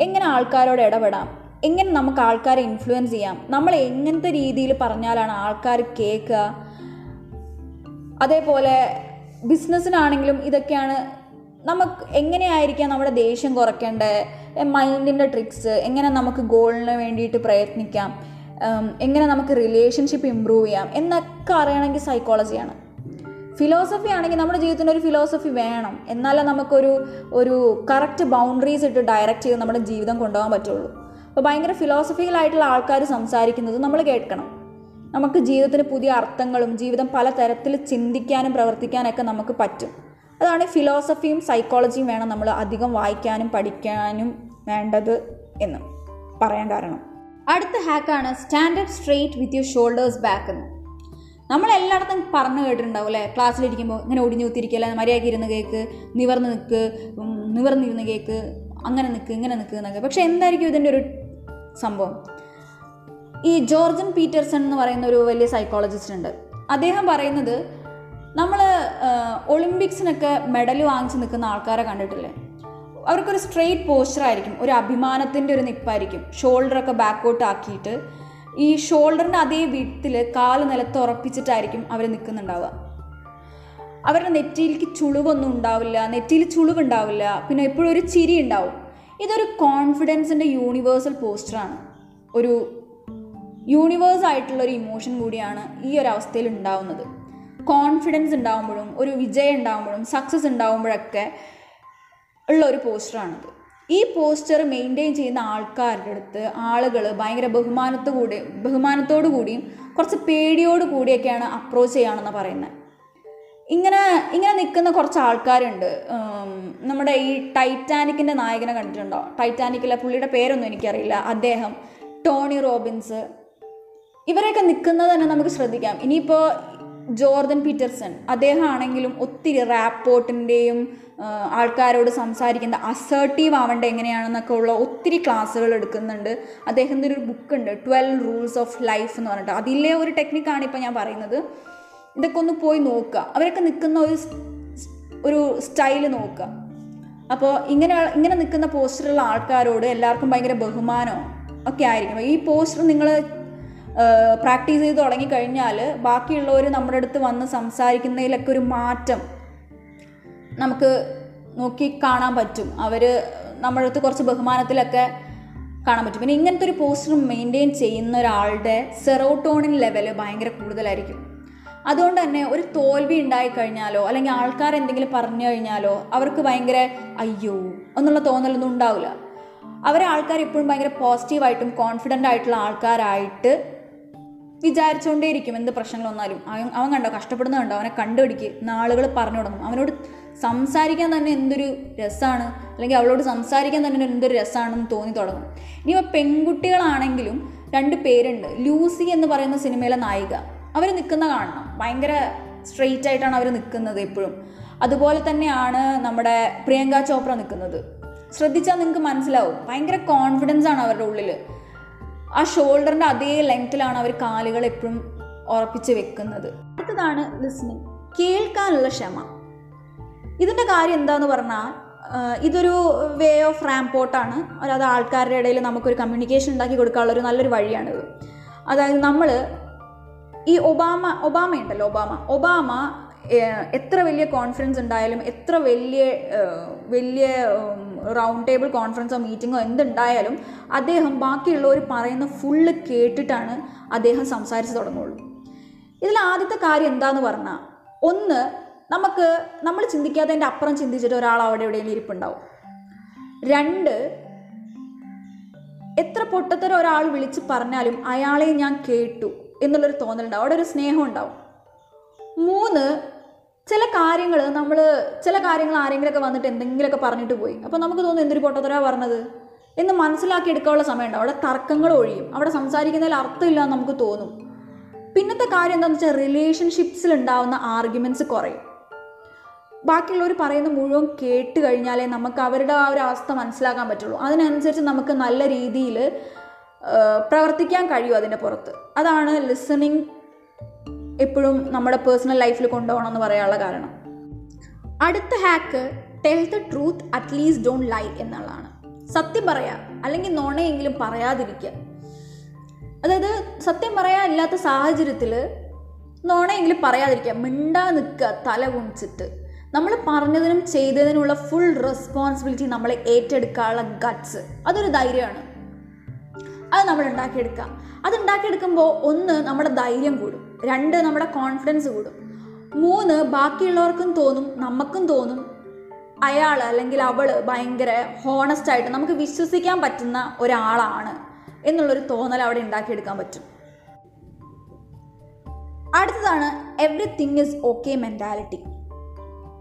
എങ്ങനെ ആൾക്കാരോട് ഇടപെടാം? എങ്ങനെ നമുക്ക് ആൾക്കാരെ ഇൻഫ്ലുവൻസ് ചെയ്യാം? നമ്മൾ എങ്ങനത്തെ രീതിയിൽ പറഞ്ഞാലാണ് ആൾക്കാർ കേൾക്കുക? അതേപോലെ ബിസിനസ്സിനാണെങ്കിലും ഇതൊക്കെയാണ് നമുക്ക് എങ്ങനെയായിരിക്കാം നമ്മുടെ ദേഷ്യം കുറയ്ക്കേണ്ടത്? മൈൻഡിന്റെ ട്രിക്സ് എങ്ങനെ നമുക്ക് ഗോളിന് വേണ്ടിയിട്ട് പ്രയത്നിക്കാം? എങ്ങനെ നമുക്ക് റിലേഷൻഷിപ്പ് ഇമ്പ്രൂവ് ചെയ്യാം? എന്നൊക്കെ അറിയണമെങ്കിൽ സൈക്കോളജിയാണ് ഫിലോസഫി ആണെങ്കിൽ നമ്മുടെ ജീവിതത്തിന് ഒരു ഫിലോസഫി വേണം. എന്നാലേ നമുക്കൊരു ഒരു കറക്റ്റ് ബൗണ്ടറീസ് ഇട്ട് ഡയറക്റ്റ് ചെയ്ത് നമ്മുടെ ജീവിതം കൊണ്ടുപോകാൻ പറ്റുള്ളൂ. അപ്പോൾ ഭയങ്കര ഫിലോസഫിക്കലായിട്ടുള്ള ആൾക്കാർ സംസാരിക്കുന്നത് നമ്മൾ കേൾക്കണം. നമുക്ക് ജീവിതത്തിന് പുതിയ അർത്ഥങ്ങളും ജീവിതം പല തരത്തിൽ ചിന്തിക്കാനും പ്രവർത്തിക്കാനൊക്കെ നമുക്ക് പറ്റും. അതാണ് ഫിലോസഫിയും സൈക്കോളജിയും വേണം നമ്മൾ അധികം വായിക്കാനും പഠിക്കാനും വേണ്ടത് എന്ന് പറയാൻ കാരണം. അടുത്ത ഹാക്കാണ് stand straight with your shoulders back എന്ന്. നമ്മൾ എല്ലായിടത്തും പറഞ്ഞു കേട്ടിട്ടുണ്ടാവും അല്ലേ? ക്ലാസ്സിലിരിക്കുമ്പോൾ ഇങ്ങനെ ഒടിഞ്ഞു കുത്തിരിക്കല്ല മര്യാദയ്ക്ക് ഇരുന്ന് കേക്ക് നിവർന്ന് നിൽക്ക് നിവർന്നിരുന്ന് കേക്ക് അങ്ങനെ നിൽക്ക് ഇങ്ങനെ നിൽക്ക് എന്നൊക്കെ. പക്ഷേ എന്തായിരിക്കും ഇതിന്റെ ഒരു സംഭവം. ഈ ജോർജൻ പീറ്റർസൺ എന്ന് പറയുന്ന ഒരു വലിയ സൈക്കോളജിസ്റ്റ് ഉണ്ട്. അദ്ദേഹം പറയുന്നത് നമ്മൾ ഒളിമ്പിക്സിനൊക്കെ മെഡൽ വാങ്ങിച്ച് നിൽക്കുന്ന ആൾക്കാരെ കണ്ടിട്ടില്ലേ? അവർക്കൊരു സ്ട്രെയിറ്റ് പോസ്ചർ ആയിരിക്കും ഒരു അഭിമാനത്തിന്റെ ഒരു നിപ്പായിരിക്കും. ഷോൾഡറൊക്കെ ബാക്കോട്ട് ആക്കിയിട്ട് ഈ ഷോൾഡറിന്റെ അതേ വിധത്തിൽ കാൽ നിലത്ത് ഉറപ്പിച്ചിട്ടായിരിക്കും അവർ നിൽക്കുന്നുണ്ടാവുക. അവരുടെ നെറ്റിയിലേക്ക് ചുളിവൊന്നും ഉണ്ടാവില്ല നെറ്റിയിൽ ചുളിവുണ്ടാവില്ല. പിന്നെ എപ്പോഴും ഒരു ചിരി ഉണ്ടാവും. ഇതൊരു കോൺഫിഡൻസിന്റെ യൂണിവേഴ്സൽ പോസ്റ്ററാണ് ഒരു യൂണിവേഴ്സ് ആയിട്ടുള്ള ഒരു ഇമോഷൻ കൂടിയാണ് ഈ ഒരു അവസ്ഥയിൽ ഉണ്ടാവുന്നത്. കോൺഫിഡൻസ് ഉണ്ടാകുമ്പോഴും ഒരു വിജയം ഉണ്ടാകുമ്പോഴും സക്സസ് ഉണ്ടാകുമ്പോഴൊക്കെ ഉള്ള ഒരു പോസ്റ്ററാണിത് ഈ പോസ്റ്റർ മെയിന്റെയിൻ ചെയ്യുന്ന ആൾക്കാരുടെ അടുത്ത് ആളുകൾ ഭയങ്കര ബഹുമാനത്തോടു കൂടി ബഹുമാനത്തോടു കൂടിയും കുറച്ച് പേടിയോട് കൂടിയൊക്കെയാണ് അപ്രോച്ച് ചെയ്യുകയാണെന്ന് പറയുന്നത് ഇങ്ങനെ ഇങ്ങനെ നിൽക്കുന്ന കുറച്ച് ആൾക്കാരുണ്ട് നമ്മുടെ ഈ ടൈറ്റാനിക്കിന്റെ നായകനെ കണ്ടിട്ടുണ്ടോ? ടൈറ്റാനിക്കിലെ പുള്ളിയുടെ പേരൊന്നും എനിക്കറിയില്ല. അദ്ദേഹം ടോണി റോബിൻസ്. ഇവരെയൊക്കെ നിൽക്കുന്നത് തന്നെ നമുക്ക് ശ്രദ്ധിക്കാം. ഇനിയിപ്പോൾ ജോർദൻ പീറ്റർസൺ അദ്ദേഹം ആണെങ്കിലും ഒത്തിരി റാപ്പോർട്ടിന്റെയും ആൾക്കാരോട് സംസാരിക്കുന്ന അസേർട്ടീവ് ആവേണ്ട എങ്ങനെയാണെന്നൊക്കെ ഉള്ള ഒത്തിരി ക്ലാസ്സുകൾ എടുക്കുന്നുണ്ട്. അദ്ദേഹത്തിന്റെ ഒരു ബുക്കുണ്ട് ട്വൽവ് റൂൾസ് ഓഫ് ലൈഫ് എന്ന് പറഞ്ഞിട്ട്. അതിലെ ഒരു ടെക്നിക്കാണ് ഇപ്പോൾ ഞാൻ പറയുന്നത്. ഇതൊക്കെ ഒന്ന് പോയി നോക്കുക. അവരൊക്കെ നിൽക്കുന്ന ഒരു ഒരു സ്റ്റൈൽ നോക്കുക. അപ്പോൾ ഇങ്ങനെ ഇങ്ങനെ നിൽക്കുന്ന പോസ്റ്ററുള്ള ആൾക്കാരോട് എല്ലാവർക്കും ഭയങ്കര ബഹുമാനമോ ഒക്കെ ആയിരിക്കും. ഈ പോസ്റ്റർ നിങ്ങൾ പ്രാക്ടീസ് ചെയ്ത് തുടങ്ങിക്കഴിഞ്ഞാൽ ബാക്കിയുള്ളവർ നമ്മുടെ അടുത്ത് വന്ന് സംസാരിക്കുന്നതിലൊക്കെ ഒരു മാറ്റം നമുക്ക് നോക്കി കാണാൻ പറ്റും. അവർ നമ്മുടെ അടുത്ത് കുറച്ച് ബഹുമാനത്തിലൊക്കെ കാണാൻ പറ്റും. പിന്നെ ഇങ്ങനത്തെ ഒരു പോസ്റ്റർ മെയിന്റെയിൻ ചെയ്യുന്ന ഒരാളുടെ സെറോട്ടോണിൻ ലെവൽ ഭയങ്കര കൂടുതലായിരിക്കും. അതുകൊണ്ട് തന്നെ ഒരു തോൽവി ഉണ്ടായി കഴിഞ്ഞാലോ അല്ലെങ്കിൽ ആൾക്കാർ എന്തെങ്കിലും പറഞ്ഞു കഴിഞ്ഞാലോ അവർക്ക് ഭയങ്കര അയ്യോ എന്നുള്ള തോന്നലൊന്നും ഉണ്ടാവില്ല. അവരെ ആൾക്കാർ എപ്പോഴും ഭയങ്കര പോസിറ്റീവായിട്ടും കോൺഫിഡന്റ് ആയിട്ടുള്ള ആൾക്കാരായിട്ട് വിചാരിച്ചുകൊണ്ടേയിരിക്കും എന്ത് പ്രശ്നങ്ങൾ വന്നാലും അവൻ കണ്ടോ കഷ്ടപ്പെടുന്ന കണ്ടോ? അവനെ കണ്ടുപിടിക്ക്. നാളുകൾ പറഞ്ഞു തുടങ്ങും. അവനോട് സംസാരിക്കാൻ തന്നെ എന്തൊരു രസമാണ് അല്ലെങ്കിൽ അവളോട് സംസാരിക്കാൻ തന്നെ എന്തൊരു രസമാണെന്ന് തോന്നി തുടങ്ങും. ഇനി പെൺകുട്ടികളാണെങ്കിലും രണ്ട് പേരുണ്ട്. ലൂസി എന്ന് പറയുന്ന സിനിമയിലെ നായിക. അവർ നിൽക്കുന്ന കാണണം. ഭയങ്കര സ്ട്രെയിറ്റ് ആയിട്ടാണ് അവർ നിൽക്കുന്നത് എപ്പോഴും. അതുപോലെ തന്നെയാണ് നമ്മുടെ പ്രിയങ്ക ചോപ്ര നിൽക്കുന്നത്. ശ്രദ്ധിച്ചാൽ നിങ്ങൾക്ക് മനസ്സിലാവും. ഭയങ്കര കോൺഫിഡൻസ് ആണ് അവരുടെ ഉള്ളിൽ ആ ഷോൾഡറിന്റെ അതേ ലെങ്ത്തിലാണ് അവർ കാലുകൾ എപ്പോഴും ഉറപ്പിച്ച് വെക്കുന്നത്. അടുത്തതാണ് ലിസ്ണിങ് കേൾക്കാനുള്ള ക്ഷമ. ഇതിന്റെ കാര്യം എന്താന്ന് പറഞ്ഞാൽ ഇതൊരു വേ ഓഫ് റാമ്പോട്ടാണ് അതായത് ആൾക്കാരുടെ ഇടയിൽ നമുക്കൊരു കമ്മ്യൂണിക്കേഷൻ ഉണ്ടാക്കി കൊടുക്കാനുള്ള ഒരു നല്ലൊരു വഴിയാണിത്. അതായത് നമ്മൾ ഈ ഒബാമ ഒബാമ ഉണ്ടല്ലോ ഒബാമ. ഒബാമ എത്ര വലിയ കോൺഫറൻസ് ഉണ്ടായാലും എത്ര വലിയ വലിയ റൗണ്ട് ടേബിൾ കോൺഫറൻസോ മീറ്റിങ്ങോ എന്തുണ്ടായാലും അദ്ദേഹം ബാക്കിയുള്ളവർ പറയുന്ന ഫുള്ള് കേട്ടിട്ടാണ് അദ്ദേഹം സംസാരിച്ച് തുടങ്ങുള്ളൂ. ഇതിൽ ആദ്യത്തെ കാര്യം എന്താന്ന് പറഞ്ഞാൽ ഒന്ന് നമുക്ക് നമ്മൾ ചിന്തിക്കാത്തതിന്റെ അപ്പുറം ചിന്തിച്ചിട്ട് ഒരാൾ അവിടെ എവിടെയെങ്കിലും ഇരിപ്പുണ്ടാവും. രണ്ട് എത്ര പൊട്ടത്തരം ഒരാൾ വിളിച്ച് പറഞ്ഞാലും അയാളെ ഞാൻ കേട്ടു. എന്നുള്ളൊരു തോന്നലുണ്ടാവും അവിടെ ഒരു സ്നേഹം ഉണ്ടാവും. മൂന്ന് ചില കാര്യങ്ങൾ നമ്മൾ ചില കാര്യങ്ങൾ ആരെങ്കിലുമൊക്കെ വന്നിട്ട് എന്തെങ്കിലുമൊക്കെ പറഞ്ഞിട്ട് പോയി. അപ്പോൾ നമുക്ക് തോന്നും എന്തൊരു പൊട്ടത്തരാ പറഞ്ഞത്? എന്ന് മനസ്സിലാക്കി എടുക്കാനുള്ള സമയമുണ്ട്. അവിടെ തർക്കങ്ങൾ ഒഴിയും. അവിടെ സംസാരിക്കുന്നതിൽ അർത്ഥമില്ല എന്ന് നമുക്ക് തോന്നും. പിന്നത്തെ കാര്യം എന്താണെന്ന് വെച്ചാൽ റിലേഷൻഷിപ്സിൽ ഉണ്ടാവുന്ന ആർഗ്യുമെന്റ്സ് കുറയും. ബാക്കിയുള്ളവർ പറയുന്ന മുഴുവൻ കേട്ട് കഴിഞ്ഞാലേ നമുക്ക് അവരുടെ ആ ഒരു അവസ്ഥ മനസ്സിലാക്കാൻ പറ്റുള്ളൂ. അതിനനുസരിച്ച് നമുക്ക് നല്ല രീതിയിൽ പ്രവർത്തിക്കാൻ കഴിയും അതിന്റെ പുറത്ത്. അതാണ് ലിസണിങ് എപ്പോഴും നമ്മുടെ പേഴ്സണൽ ലൈഫിൽ കൊണ്ടുപോകണം എന്ന് പറയാനുള്ള കാരണം. അടുത്ത hack tell the truth at least don't lie എന്നുള്ളതാണ്. സത്യം പറയാ അല്ലെങ്കിൽ നോണയെങ്കിലും പറയാതിരിക്കുക. അതായത് സത്യം പറയാനില്ലാത്ത സാഹചര്യത്തിൽ നോണയെങ്കിലും പറയാതിരിക്കുക. മിണ്ടാ നിൽക്കുക തല കുണിച്ചിട്ട്. നമ്മൾ പറഞ്ഞതിനും ചെയ്തതിനുമുള്ള ഫുൾ റെസ്പോൺസിബിലിറ്റി നമ്മളെ ഏറ്റെടുക്കാനുള്ള ഗട്ട്സ് അതൊരു ധൈര്യമാണ്. അത് നമ്മൾ ഉണ്ടാക്കിയെടുക്കുക. അത് ഉണ്ടാക്കിയെടുക്കുമ്പോൾ ഒന്ന് നമ്മുടെ ധൈര്യം കൂടും. രണ്ട് നമ്മുടെ കോൺഫിഡൻസ് കൂടും. മൂന്ന് ബാക്കിയുള്ളവർക്കും തോന്നും നമുക്കും തോന്നും അയാൾ അല്ലെങ്കിൽ അവൾ ഭയങ്കര ഹോണസ്റ്റ് ആയിട്ട് നമുക്ക് വിശ്വസിക്കാൻ പറ്റുന്ന ഒരാളാണ് എന്നുള്ളൊരു തോന്നൽ അവിടെ ഉണ്ടാക്കിയെടുക്കാൻ പറ്റും. അടുത്തതാണ് എവറിത്തിങ് ഇസ് ഓക്കെ മെന്റാലിറ്റി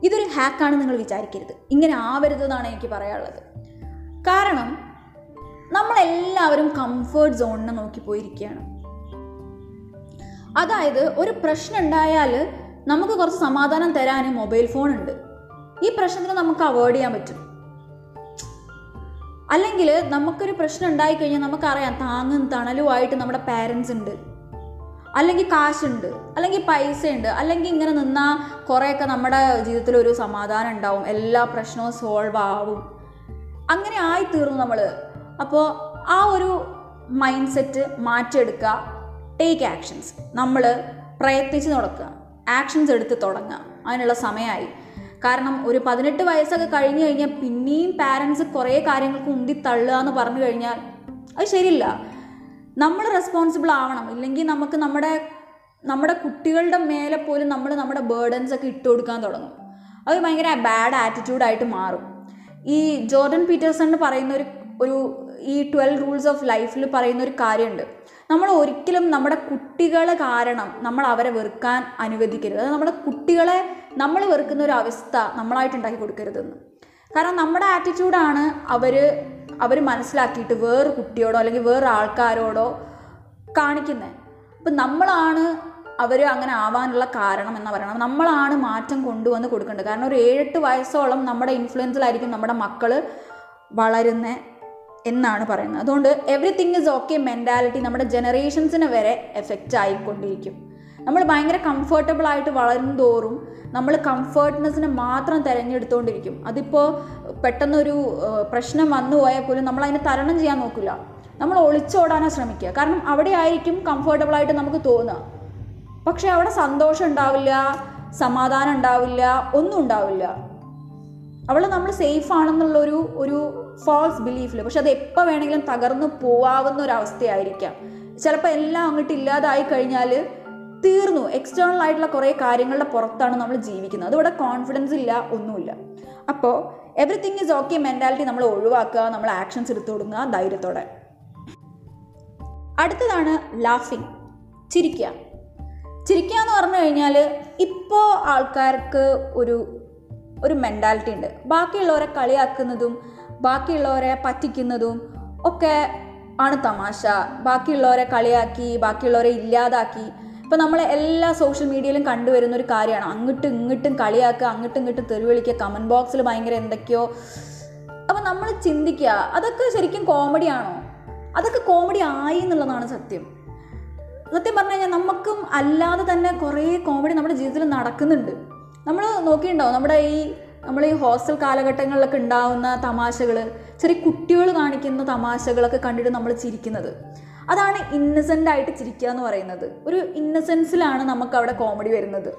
ഇതൊരു ഹാക്കാണ് നിങ്ങൾ വിചാരിക്കരുത്. ഇങ്ങനെ ആവരുതെന്നാണ് എനിക്ക് പറയാനുള്ളത്. കാരണം നമ്മളെല്ലാവരും കംഫേർട്ട് സോണിനെ നോക്കി പോയിരിക്കുകയാണ്. അതായത് ഒരു പ്രശ്നം ഉണ്ടായാൽ നമുക്ക് കുറച്ച് സമാധാനം തരാൻ മൊബൈൽ ഫോൺ ഉണ്ട്. ഈ പ്രശ്നത്തിന് നമുക്ക് അവോയ്ഡ് ചെയ്യാൻ പറ്റും. അല്ലെങ്കിൽ നമുക്കൊരു പ്രശ്നം ഉണ്ടായി കഴിഞ്ഞാൽ നമുക്കറിയാം താങ്ങും തണലുമായിട്ട് നമ്മുടെ പാരൻസ് ഉണ്ട്. അല്ലെങ്കിൽ കാശുണ്ട് അല്ലെങ്കിൽ പൈസ ഉണ്ട് അല്ലെങ്കിൽ ഇങ്ങനെ നിന്നാൽ കുറേയൊക്കെ നമ്മുടെ ജീവിതത്തിൽ ഒരു സമാധാനം ഉണ്ടാവും. എല്ലാ പ്രശ്നവും സോൾവ് ആവും. അങ്ങനെ ആയി തീർന്നു നമ്മൾ അപ്പോൾ ആ ഒരു മൈൻഡ് സെറ്റ് മാറ്റിയെടുക്കുക. ടേക്ക് ആക്ഷൻസ് നമ്മൾ പ്രയത്നിച്ച് തുടക്കുക ആക്ഷൻസ് എടുത്ത് തുടങ്ങുക. അതിനുള്ള സമയമായി. കാരണം ഒരു പതിനെട്ട് വയസ്സൊക്കെ കഴിഞ്ഞു കഴിഞ്ഞാൽ പിന്നെയും പാരൻസ് കുറേ കാര്യങ്ങൾക്ക് ഉന്തി തള്ളുക എന്ന് പറഞ്ഞു കഴിഞ്ഞാൽ അത് ശരിയില്ല. നമ്മൾ റെസ്പോൺസിബിൾ ആവണം. ഇല്ലെങ്കിൽ നമുക്ക് നമ്മുടെ നമ്മുടെ കുട്ടികളുടെ മേലെ പോലും നമ്മൾ നമ്മുടെ ബേർഡൻസ് ഒക്കെ ഇട്ട് കൊടുക്കാൻ തുടങ്ങും. അത് ഭയങ്കര ബാഡ് ആറ്റിറ്റ്യൂഡായിട്ട് മാറും. ഈ ജോർഡൻ പീറ്റേഴ്സൺ പറയുന്ന ഒരു ഒരു ഈ ട്വൽവ് റൂൾസ് ഓഫ് ലൈഫിൽ പറയുന്ന ഒരു കാര്യമുണ്ട്. നമ്മൾ ഒരിക്കലും നമ്മുടെ കുട്ടികളെ കാരണം നമ്മൾ അവരെ വെറുക്കാൻ അനുവദിക്കരുത്. അത് നമ്മുടെ കുട്ടികളെ നമ്മൾ വെറുക്കുന്ന ഒരു അവസ്ഥ നമ്മളായിട്ട് ഉണ്ടാക്കി കൊടുക്കരുതെന്ന്. കാരണം നമ്മുടെ ആറ്റിറ്റ്യൂഡാണ് അവർ അവർ മനസ്സിലാക്കിയിട്ട് വേറെ കുട്ടിയോടോ അല്ലെങ്കിൽ വേറെ ആൾക്കാരോടോ കാണിക്കുന്നത് അപ്പം നമ്മളാണ് അവർ അങ്ങനെ ആവാനുള്ള കാരണം എന്ന് പറയണം നമ്മളാണ് മാറ്റം കൊണ്ടുവന്ന് കൊടുക്കേണ്ടത്. കാരണം ഒരു ഏഴെട്ട് വയസ്സോളം നമ്മുടെ ഇൻഫ്ലുവൻസിലായിരിക്കും നമ്മുടെ മക്കൾ വളരുന്നത് എന്നാണ് പറയുന്നത്. അതുകൊണ്ട് എവറിത്തിങ് ഇസ് ഓക്കെ മെന്റാലിറ്റി നമ്മുടെ ജനറേഷൻസിനെ വരെ എഫക്റ്റ് ആയിക്കൊണ്ടിരിക്കും. നമ്മൾ ഭയങ്കര കംഫർട്ടബിൾ ആയിട്ട് വളരും തോറും നമ്മൾ കംഫർട്ട്നെസ്സിനെ മാത്രം തിരഞ്ഞെടുത്തുകൊണ്ടിരിക്കും അതിപ്പോൾ പെട്ടെന്നൊരു പ്രശ്നം വന്നു പോയാൽ പോലും നമ്മൾ അതിനെ തരണം ചെയ്യാൻ നോക്കില്ല നമ്മൾ ഒളിച്ചോടാനാണ് ശ്രമിക്കുക. കാരണം അവിടെ ആയിരിക്കും കംഫർട്ടബിൾ ആയിട്ട് നമുക്ക് തോന്നുക. പക്ഷേ അവിടെ സന്തോഷം ഉണ്ടാവില്ല സമാധാനം ഉണ്ടാവില്ല ഒന്നും ഉണ്ടാവില്ല. അവൾ നമ്മൾ സേഫ് ആണെന്നുള്ളൊരു ഒരു ഫാൾസ് ബിലീഫിൽ പക്ഷെ അത് എപ്പോൾ വേണമെങ്കിലും തകർന്നു പോവാവുന്ന ഒരു അവസ്ഥയായിരിക്കാം ചിലപ്പോൾ എല്ലാം അങ്ങോട്ട് ഇല്ലാതായി കഴിഞ്ഞാൽ തീർന്നു. എക്സ്റ്റേണൽ ആയിട്ടുള്ള കുറേ കാര്യങ്ങളുടെ പുറത്താണ് നമ്മൾ ജീവിക്കുന്നത്. അതിവിടെ കോൺഫിഡൻസ് ഇല്ല ഒന്നുമില്ല. അപ്പോൾ എവറിത്തിങ് ഈസ് ഓക്കെ മെന്റാലിറ്റി നമ്മൾ ഒഴിവാക്കുക നമ്മൾ ആക്ഷൻസ് എടുത്തു കൊടുക്കുക ധൈര്യത്തോടെ. അടുത്തതാണ് ലാഫിങ് ചിരിക്കുക. ചിരിക്കുക എന്ന് പറഞ്ഞു കഴിഞ്ഞാൽ ഇപ്പോൾ ആൾക്കാർക്ക് ഒരു ഒരു മെന്റാലിറ്റി ഉണ്ട്. ബാക്കിയുള്ളവരെ കളിയാക്കുന്നതും ബാക്കിയുള്ളവരെ പറ്റിക്കുന്നതും ഒക്കെ ആണ് തമാശ. ബാക്കിയുള്ളവരെ കളിയാക്കി ബാക്കിയുള്ളവരെ ഇല്ലാതാക്കി. ഇപ്പം നമ്മൾ എല്ലാ സോഷ്യൽ മീഡിയയിലും കണ്ടുവരുന്ന ഒരു കാര്യമാണ്. അങ്ങോട്ടും ഇങ്ങോട്ടും കളിയാക്കുക അങ്ങോട്ടും ഇങ്ങോട്ടും തെരുവിളിക്കുക കമന്റ് ബോക്സിൽ ഭയങ്കര എന്തൊക്കെയോ. അപ്പം നമ്മൾ ചിന്തിക്കുക അതൊക്കെ ശരിക്കും കോമഡിയാണോ അതൊക്കെ കോമഡി ആയി എന്നുള്ളതാണ് സത്യം. സത്യം പറഞ്ഞു കഴിഞ്ഞാൽ നമുക്കും അല്ലാതെ തന്നെ കുറേ കോമഡി നമ്മുടെ ജീവിതത്തിൽ നടക്കുന്നുണ്ട്. നമ്മൾ നോക്കിയിട്ടുണ്ടാവും നമ്മുടെ ഈ നമ്മൾ ഈ ഹോസ്റ്റൽ കാലഘട്ടങ്ങളിലൊക്കെ ഉണ്ടാവുന്ന തമാശകൾ ചെറിയ കുട്ടികൾ കാണിക്കുന്ന തമാശകളൊക്കെ കണ്ടിട്ട് നമ്മൾ ചിരിക്കുന്നത്. അതാണ് ഇന്നസെന്റ് ആയിട്ട് ചിരിക്കുക എന്ന് പറയുന്നത്. ഒരു ഇന്നസെൻസിലാണ് നമുക്ക് അവിടെ കോമഡി വരുന്നത്.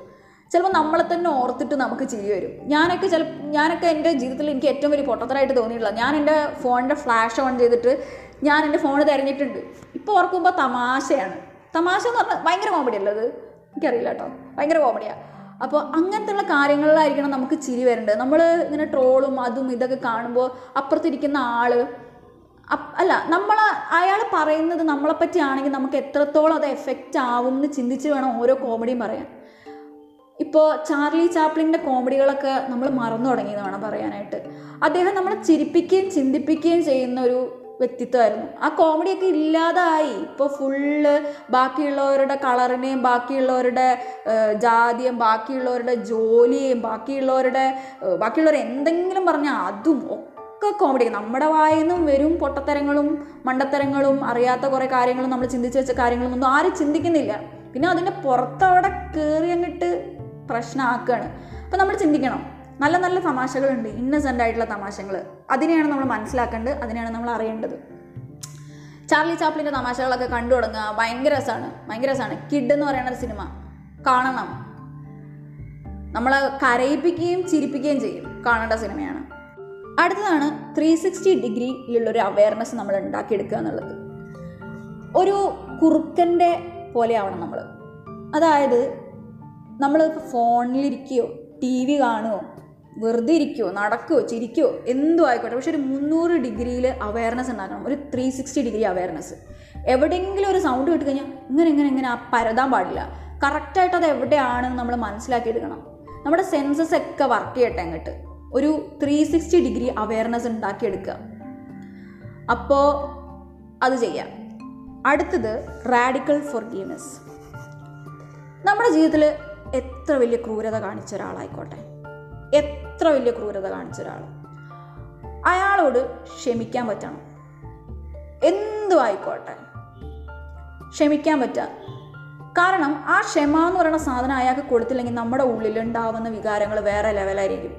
ചിലപ്പോൾ നമ്മളെ തന്നെ ഓർത്തിട്ട് നമുക്ക് ചിരി വരും. ഞാനൊക്കെ ചില ഞാനൊക്കെ എന്റെ ജീവിതത്തിൽ എനിക്ക് ഏറ്റവും വലിയ പൊട്ടത്തരായിട്ട് തോന്നിയിട്ടില്ല ഞാൻ എന്റെ ഫോണിന്റെ ഫ്ലാഷ് ഓൺ ചെയ്തിട്ട് ഞാൻ എന്റെ ഫോൺ തിരഞ്ഞിട്ടുണ്ട്. ഇപ്പോൾ ഓർക്കുമ്പോൾ തമാശയാണ്. തമാശ എന്ന് പറഞ്ഞാൽ ഭയങ്കര കോമഡി അല്ലേ അത്? എനിക്കറിയില്ല കേട്ടോ. ഭയങ്കര കോമഡിയാണ് അപ്പോൾ അങ്ങനത്തെയുള്ള കാര്യങ്ങളിലായിരിക്കണം നമുക്ക് ചിരി വരേണ്ടത്. നമ്മൾ ഇങ്ങനെ ട്രോളും അതും ഇതൊക്കെ കാണുമ്പോൾ അപ്പുറത്തിരിക്കുന്ന ആൾ അല്ല നമ്മൾ അയാൾ പറയുന്നത് നമ്മളെ പറ്റിയാണെങ്കിൽ നമുക്ക് എത്രത്തോളം അത് എഫക്റ്റ് ആവും എന്ന് ചിന്തിച്ച് വേണം ഓരോ കോമഡിയും പറയാൻ. ഇപ്പോൾ ചാർലി ചാപ്ലിന്റെ കോമഡികളൊക്കെ നമ്മൾ മറന്നു തുടങ്ങിയെന്ന് വേണം പറയാനായിട്ട്. അദ്ദേഹം നമ്മളെ ചിരിപ്പിക്കുകയും ചിന്തിപ്പിക്കുകയും ചെയ്യുന്ന ഒരു വ്യക്തിത്വമായിരുന്നു. ആ കോമഡിയൊക്കെ ഇല്ലാതായി. ഇപ്പോൾ ഫുള്ള് ബാക്കിയുള്ളവരുടെ കളറിനെയും ബാക്കിയുള്ളവരുടെ ജാതിയും ബാക്കിയുള്ളവരുടെ ജോലിയും ബാക്കിയുള്ളവരുടെ ബാക്കിയുള്ളവർ എന്തെങ്കിലും പറഞ്ഞാൽ അതും ഒക്കെ കോമഡി നമ്മുടെ വായിൽ നിന്നും വരും പൊട്ടത്തരങ്ങളും മണ്ടത്തരങ്ങളും അറിയാത്ത കുറേ കാര്യങ്ങളും നമ്മൾ ചിന്തിച്ച് വെച്ച കാര്യങ്ങളൊന്നും ആരും ചിന്തിക്കുന്നില്ല. പിന്നെ അതിന്റെ പുറത്തവിടെ കയറി അങ്ങോട്ട് പ്രശ്നമാക്കുകയാണ് അപ്പം നമ്മൾ ചിന്തിക്കണം. നല്ല നല്ല തമാശകളുണ്ട് ഇന്നസെന്റ് ആയിട്ടുള്ള തമാശകൾ അതിനെയാണ് നമ്മൾ മനസ്സിലാക്കേണ്ടത് അതിനെയാണ് നമ്മൾ അറിയേണ്ടത്. ചാർലി ചാപ്ലിന്റെ തമാശകളൊക്കെ കണ്ടു തുടങ്ങുക ഭയങ്കര രസമാണ് ഭയങ്കര രസമാണ്. കിഡ് എന്ന് പറയുന്ന ഒരു സിനിമ കാണണം. നമ്മളെ കരയിപ്പിക്കുകയും ചിരിപ്പിക്കുകയും ചെയ്യും കാണേണ്ട സിനിമയാണ്. അടുത്തതാണ് ത്രീ സിക്സ്റ്റി ഡിഗ്രിയിലുള്ളൊരു അവയർനെസ് നമ്മൾ ഉണ്ടാക്കിയെടുക്കുക എന്നുള്ളത്. ഒരു കുറുക്കന്റെ പോലെ ആവണം നമ്മൾ. അതായത് നമ്മൾ ഫോണിലിരിക്കുകയോ ടി വി കാണുമോ വെറുതെ ഇരിക്കുമോ നടക്കുമോ ചിരിക്കുമോ എന്തോ ആയിക്കോട്ടെ. പക്ഷെ ഒരു മുന്നൂറ് ഡിഗ്രിയിൽ അവയർനെസ് ഉണ്ടാക്കണം. ഒരു ത്രീ സിക്സ്റ്റി ഡിഗ്രി അവയർനെസ് എവിടെയെങ്കിലും ഒരു സൗണ്ട് കേട്ട് കഴിഞ്ഞാൽ ഇങ്ങനെ ഇങ്ങനെ ഇങ്ങനെ ആ പരതാൻ പാടില്ല. കറക്റ്റായിട്ട് അത് എവിടെയാണെന്ന് നമ്മൾ മനസ്സിലാക്കിയെടുക്കണം. നമ്മുടെ സെൻസസ് ഒക്കെ വർക്ക് ചെയ്യട്ടെ അങ്ങോട്ട്. ഒരു ത്രീ സിക്സ്റ്റി ഡിഗ്രി അവയർനെസ് ഉണ്ടാക്കിയെടുക്കുക. അപ്പോൾ അത് ചെയ്യാം. അടുത്തത് റാഡിക്കൽ ഫോർഗീവ്നെസ് നമ്മുടെ ജീവിതത്തിൽ എത്ര വലിയ ക്രൂരത കാണിച്ച ഒരാളായിക്കോട്ടെ. എത്ര വലിയ ക്രൂരത കാണിച്ച ഒരാൾ അയാളോട് ക്ഷമിക്കാൻ പറ്റണം എന്തും ആയിക്കോട്ടെ. ക്ഷമിക്കാൻ പറ്റുക കാരണം ആ ക്ഷമ എന്ന് പറയുന്ന സാധനം അയാൾക്ക് കൊടുത്തില്ലെങ്കിൽ നമ്മുടെ ഉള്ളിലുണ്ടാവുന്ന വികാരങ്ങൾ വേറെ ലെവലായിരിക്കും.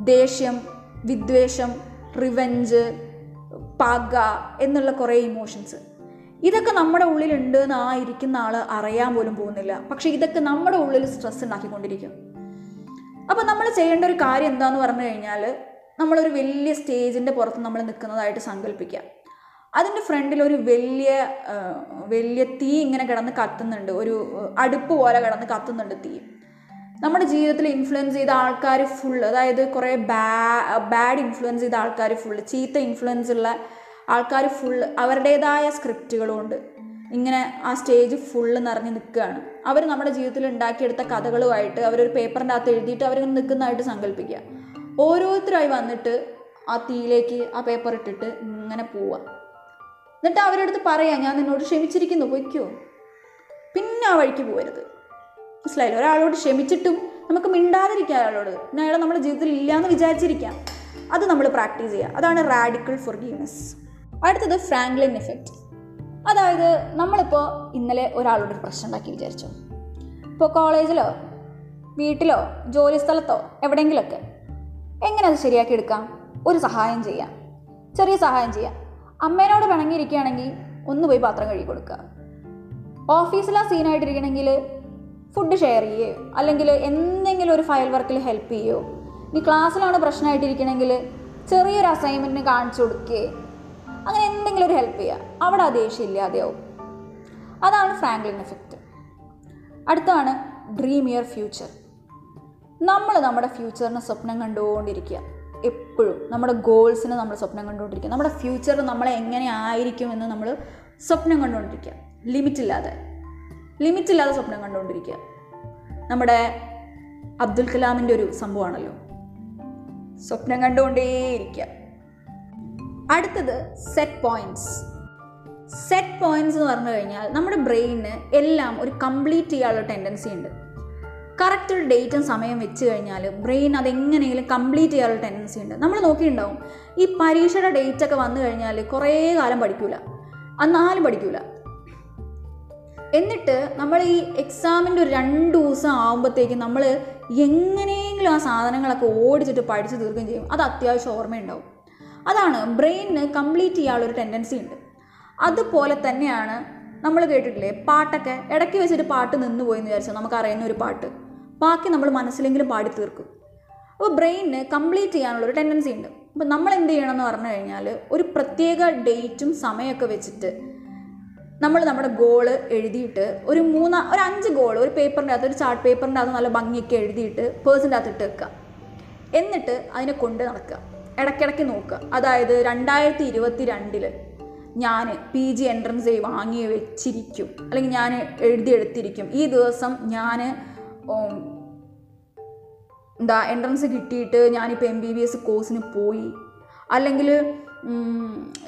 ദേഷ്യം വിദ്വേഷം റിവെഞ്ച് പക എന്നുള്ള കുറേ ഇമോഷൻസ്. ഇതൊക്കെ നമ്മുടെ ഉള്ളിലുണ്ട് എന്ന് ആ ഇരിക്കുന്ന ആൾ അറിയാൻ പോലും പോകുന്നില്ല. പക്ഷെ ഇതൊക്കെ നമ്മുടെ ഉള്ളിൽ സ്ട്രെസ് ഉണ്ടാക്കിക്കൊണ്ടിരിക്കും. അപ്പോൾ നമ്മൾ ചെയ്യേണ്ട ഒരു കാര്യം എന്താന്ന് പറഞ്ഞു കഴിഞ്ഞാൽ നമ്മളൊരു വലിയ സ്റ്റേജിന്റെ പുറത്ത് നമ്മൾ നിൽക്കുന്നതായിട്ട് സങ്കല്പിക്കുക അതിന്റെ ഫ്രണ്ടിൽ ഒരു വലിയ വലിയ തീ ഇങ്ങനെ കിടന്ന് കത്തുന്നുണ്ട്. ഒരു അടുപ്പ് പോലെ കിടന്ന് കത്തുന്നുണ്ട് തീ. നമ്മുടെ ജീവിതത്തിൽ ഇൻഫ്ലുവൻസ് ചെയ്ത ആൾക്കാർ ഫുൾ അതായത് കുറേ ബാ ബാഡ് ഇൻഫ്ലുവൻസ് ചെയ്ത ആൾക്കാർ ഫുൾ ചീത്ത ഇൻഫ്ലുവൻസ് ഉള്ള ആൾക്കാർ ഫുൾ അവരുടേതായ സ്ക്രിപ്റ്റുകളുണ്ട് ഇങ്ങനെ ആ സ്റ്റേജ് ഫുള്ള് നിറഞ്ഞ് നിൽക്കുകയാണ് അവർ നമ്മുടെ ജീവിതത്തിൽ ഉണ്ടാക്കിയെടുത്ത കഥകളുമായിട്ട് അവരൊരു പേപ്പറിന്റെ അകത്ത് എഴുതിയിട്ട് അവരിങ്ങനെ നിൽക്കുന്നതായിട്ട് സങ്കല്പിക്കുക. ഓരോരുത്തരായി വന്നിട്ട് ആ തീയിലേക്ക് ആ പേപ്പർ ഇട്ടിട്ട് ഇങ്ങനെ പോവുക. എന്നിട്ട് അവരുടെ അടുത്ത് പറയാം ഞാൻ നിന്നോട് ക്ഷമിച്ചിരിക്കുന്നു പൊയ്ക്കോ. പിന്നെ ആ വഴിക്ക് പോകരുത്. മനസ്സിലായില്ല? ഒരാളോട് ക്ഷമിച്ചിട്ടും നമുക്ക് മിണ്ടാതിരിക്കാം അയാളോട് പിന്നെ അയാളെ നമ്മുടെ ജീവിതത്തിൽ ഇല്ലയെന്ന് വിചാരിച്ചിരിക്കാം. അത് നമ്മൾ പ്രാക്ടീസ് ചെയ്യുക. അതാണ് റാഡിക്കൽ ഫൊർഗീവ്നെസ് അടുത്തത് ഫ്രാങ്ക്ലിൻ എഫക്റ്റ് അതായത് നമ്മളിപ്പോൾ ഇന്നലെ ഒരാളോട് ഒരു പ്രശ്നം ഉണ്ടാക്കി വിചാരിച്ചു. ഇപ്പോൾ കോളേജിലോ വീട്ടിലോ ജോലി സ്ഥലത്തോ എവിടെയെങ്കിലുമൊക്കെ എങ്ങനെ അത് ശരിയാക്കി എടുക്കാം? ഒരു സഹായം ചെയ്യാം. ചെറിയ സഹായം ചെയ്യാം. അമ്മേനോട് പിണങ്ങിയിരിക്കുകയാണെങ്കിൽ ഒന്ന് പോയി പാത്രം കഴുകി കൊടുക്കുക. ഓഫീസിലാ സീനായിട്ടിരിക്കണമെങ്കിൽ ഫുഡ് ഷെയർ ചെയ്യുകയോ അല്ലെങ്കിൽ എന്തെങ്കിലും ഒരു ഫയൽ വർക്കിൽ ഹെൽപ്പ് ചെയ്യുകയോ ഇനി ക്ലാസ്സിലാണ് പ്രശ്നമായിട്ടിരിക്കണമെങ്കിൽ ചെറിയൊരു അസൈൻമെന്റിന് കാണിച്ചു കൊടുക്കുകയോ അങ്ങനെ എന്തെങ്കിലും ഒരു ഹെൽപ്പ് ചെയ്യുക. അവിടെ ആ ദേഷ്യം ഇല്ലാതെയാവും. അതാണ് ഫ്രാങ്ക്ലിൻ എഫക്റ്റ് അടുത്താണ് ഡ്രീം യുവർ ഫ്യൂച്ചർ നമ്മൾ നമ്മുടെ ഫ്യൂച്ചറിന് സ്വപ്നം കണ്ടുകൊണ്ടിരിക്കുക. എപ്പോഴും. നമ്മുടെ ഗോൾസിന് നമ്മൾ സ്വപ്നം കണ്ടുകൊണ്ടിരിക്കുക. നമ്മുടെ ഫ്യൂച്ചർ നമ്മളെ എങ്ങനെ ആയിരിക്കും എന്ന് നമ്മൾ സ്വപ്നം കണ്ടുകൊണ്ടിരിക്കുക. ലിമിറ്റില്ലാതെ ലിമിറ്റില്ലാതെ സ്വപ്നം കണ്ടുകൊണ്ടിരിക്കുക. നമ്മുടെ അബ്ദുൽ കലാമിന്റെ ഒരു സംഭവമാണല്ലോ. സ്വപ്നം കണ്ടുകൊണ്ടേയിരിക്കുക. അടുത്തത് സെറ്റ് പോയിന്റ്സ് സെറ്റ് പോയിന്റ്സ് എന്ന് പറഞ്ഞു കഴിഞ്ഞാൽ നമ്മുടെ ബ്രെയിനിന് എല്ലാം ഒരു കംപ്ലീറ്റ് ചെയ്യാനുള്ള ടെൻഡൻസി ഉണ്ട്. കറക്റ്റ് ഒരു ഡേറ്റും സമയം വെച്ച് കഴിഞ്ഞാൽ ബ്രെയിൻ അതെങ്ങനെയെങ്കിലും കംപ്ലീറ്റ് ചെയ്യാനുള്ള ടെൻഡൻസി ഉണ്ട്. നമ്മൾ നോക്കിയിട്ടുണ്ടാവും ഈ പരീക്ഷയുടെ ഡേറ്റ് ഒക്കെ വന്നു കഴിഞ്ഞാൽ കുറേ കാലം പഠിക്കൂല. എന്നാലും പഠിക്കൂല. എന്നിട്ട് നമ്മൾ ഈ എക്സാമിന്റെ ഒരു രണ്ട് ദിവസം ആകുമ്പോഴത്തേക്കും നമ്മൾ എങ്ങനെയെങ്കിലും ആ സാധനങ്ങളൊക്കെ ഓടിച്ചിട്ട് പഠിച്ചു തീർക്കുകയും ചെയ്യും. അത് അത്യാവശ്യം ഓർമ്മയുണ്ടാവും. അതാണ് ബ്രെയിനിന് കംപ്ലീറ്റ് ചെയ്യാനുള്ളൊരു ടെൻഡൻസി ഉണ്ട്. അതുപോലെ തന്നെയാണ് നമ്മൾ കേട്ടിട്ടില്ലേ? പാട്ടൊക്കെ ഇടയ്ക്ക് വെച്ചിട്ട് പാട്ട് നിന്ന് പോയെന്ന് വിചാരിച്ചാൽ നമുക്ക് അറിയുന്ന ഒരു പാട്ട്. ബാക്കി നമ്മൾ മനസ്സിലെങ്കിലും പാടി തീർക്കും. അപ്പോൾ ബ്രെയിനിന് കംപ്ലീറ്റ് ചെയ്യാനുള്ളൊരു ടെൻഡൻസി ഉണ്ട്. അപ്പോൾ നമ്മൾ എന്ത് ചെയ്യണമെന്ന് പറഞ്ഞു കഴിഞ്ഞാൽ ഒരു പ്രത്യേക ഡേറ്റും സമയമൊക്കെ വെച്ചിട്ട് നമ്മൾ നമ്മുടെ ഗോൾ എഴുതിയിട്ട് ഒരു മൂന്ന് ഒരു അഞ്ച് ഗോൾ ഒരു പേപ്പറിന്റെ അകത്ത് ഒരു ചാർട്ട് പേപ്പറിന്റെ അകത്ത് നല്ല ഭംഗിയൊക്കെ എഴുതിയിട്ട് പേഴ്സിന്റെ അകത്ത് ഇട്ട് വെക്കുക. എന്നിട്ട് അതിനെ കൊണ്ട് നടക്കുക. ഇടയ്ക്കിടയ്ക്ക് നോക്കുക. അതായത് രണ്ടായിരത്തി ഇരുപത്തി രണ്ടിൽ ഞാൻ പി ജി എൻട്രൻസ് വാങ്ങി വെച്ചിരിക്കും. അല്ലെങ്കിൽ ഞാൻ എഴുതിയെടുത്തിരിക്കും ഈ ദിവസം ഞാൻ എന്താ എൻട്രൻസ് കിട്ടിയിട്ട് ഞാനിപ്പോൾ എം ബി ബി എസ് കോഴ്സിന് പോയി. അല്ലെങ്കിൽ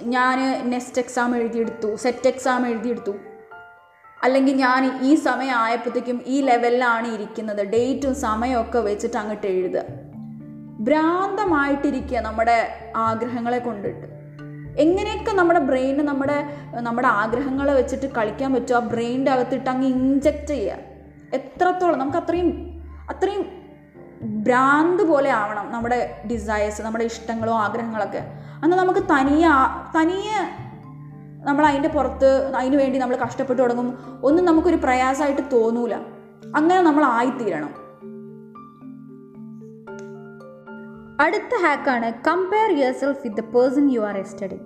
ഞാൻ നെക്സ്റ്റ് എക്സാം എഴുതിയെടുത്തു സെറ്റ് എക്സാം എഴുതിയെടുത്തു. അല്ലെങ്കിൽ ഞാൻ ഈ സമയം ആയപ്പോഴത്തേക്കും ഈ ലെവലിലാണ് ഇരിക്കുന്നത്. ഡേറ്റും സമയമൊക്കെ വെച്ചിട്ട് അങ്ങോട്ട് എഴുതുക. ഭ്രാന്തമായിട്ടിരിക്കുക നമ്മുടെ ആഗ്രഹങ്ങളെ കൊണ്ടിട്ട്. എങ്ങനെയൊക്കെ നമ്മുടെ ബ്രെയിന് നമ്മുടെ നമ്മുടെ ആഗ്രഹങ്ങളെ വെച്ചിട്ട് കളിക്കാൻ പറ്റുമോ ആ ബ്രെയിനിന്റെ അകത്തിട്ട് അങ്ങ് ഇഞ്ചക്റ്റ് ചെയ്യുക. എത്രത്തോളം നമുക്ക് അത്രയും അത്രയും ഭ്രാന്ത് പോലെ ആവണം നമ്മുടെ ഡിസയേഴ്സ് നമ്മുടെ ഇഷ്ടങ്ങളോ ആഗ്രഹങ്ങളൊക്കെ. അന്ന് നമുക്ക് തനിയെ തനിയെ നമ്മൾ അതിന്റെ പുറത്ത് അതിന് വേണ്ടി നമ്മൾ കഷ്ടപ്പെട്ട് തുടങ്ങും. ഒന്നും നമുക്കൊരു പ്രയാസമായിട്ട് തോന്നൂല. അങ്ങനെ നമ്മൾ ആയിത്തീരണം. അടുത്ത ഹാക്കാണ് compare yourself with the person you are yesterday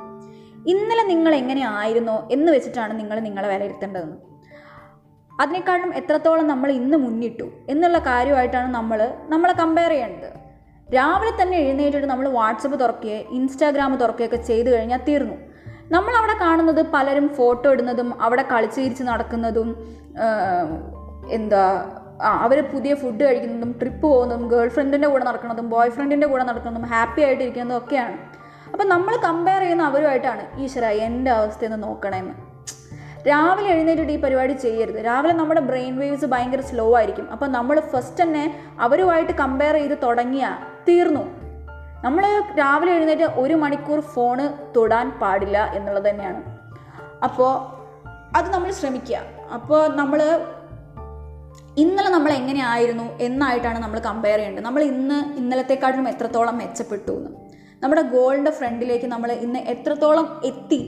ഇന്നലെ നിങ്ങൾ എങ്ങനെ ആയിരുന്നോ എന്ന് വെച്ചിട്ടാണ് നിങ്ങൾ നിങ്ങളെ വിലയിരുത്തേണ്ടതെന്ന്. അതിനേക്കാളും എത്രത്തോളം നമ്മൾ ഇന്ന് മുന്നിട്ടു എന്നുള്ള കാര്യമായിട്ടാണ് നമ്മൾ നമ്മളെ കമ്പയർ ചെയ്യേണ്ടത്. രാവിലെ തന്നെ എഴുന്നേറ്റിട്ട് നമ്മൾ വാട്സപ്പ് തുറക്കുകയോ ഇൻസ്റ്റാഗ്രാം തുറക്കുകയൊക്കെ ചെയ്തു കഴിഞ്ഞാൽ തീർന്നു. നമ്മൾ അവിടെ കാണുന്നത് പലരും ഫോട്ടോ ഇടുന്നതും അവിടെ കളിച്ചിരിച്ച് നടക്കുന്നതും എന്താ അവർ പുതിയ ഫുഡ് കഴിക്കുന്നതും ട്രിപ്പ് പോകുന്നതും ഗേൾ ഫ്രണ്ടിന്റെ കൂടെ നടക്കുന്നതും ബോയ് ഫ്രണ്ടിന്റെ കൂടെ നടക്കുന്നതും ഹാപ്പി ആയിട്ടിരിക്കുന്നതും ഒക്കെയാണ്. അപ്പം നമ്മൾ കമ്പയർ ചെയ്യുന്ന അവരുമായിട്ടാണ് ഈശ്വര എന്റെ അവസ്ഥയെന്ന് നോക്കണമെന്ന് രാവിലെ എഴുന്നേറ്റിട്ട് ഈ പരിപാടി ചെയ്യരുത്. രാവിലെ നമ്മുടെ ബ്രെയിൻ വേവ്സ് ഭയങ്കര സ്ലോ ആയിരിക്കും. അപ്പം നമ്മൾ ഫസ്റ്റ് തന്നെ അവരുമായിട്ട് കമ്പയർ ചെയ്ത് തുടങ്ങിയാൽ തീർന്നു. നമ്മൾ രാവിലെ എഴുന്നേറ്റ് ഒരു മണിക്കൂർ ഫോണ് തൊടാൻ പാടില്ല എന്നുള്ളത് തന്നെയാണ്. അപ്പോൾ അത് നമ്മൾ ശ്രമിക്കുക. അപ്പോൾ നമ്മൾ ഇന്നലെ നമ്മൾ എങ്ങനെയായിരുന്നു എന്നായിട്ടാണ് നമ്മൾ കമ്പയർ ചെയ്യേണ്ടത്. നമ്മൾ ഇന്ന് ഇന്നലത്തെക്കാട്ടിലും എത്രത്തോളം മെച്ചപ്പെട്ടു എന്ന്. നമ്മുടെ ഗോളിന്റെ ഫ്രണ്ടിലേക്ക് നമ്മൾ ഇന്ന് എത്രത്തോളം എത്തി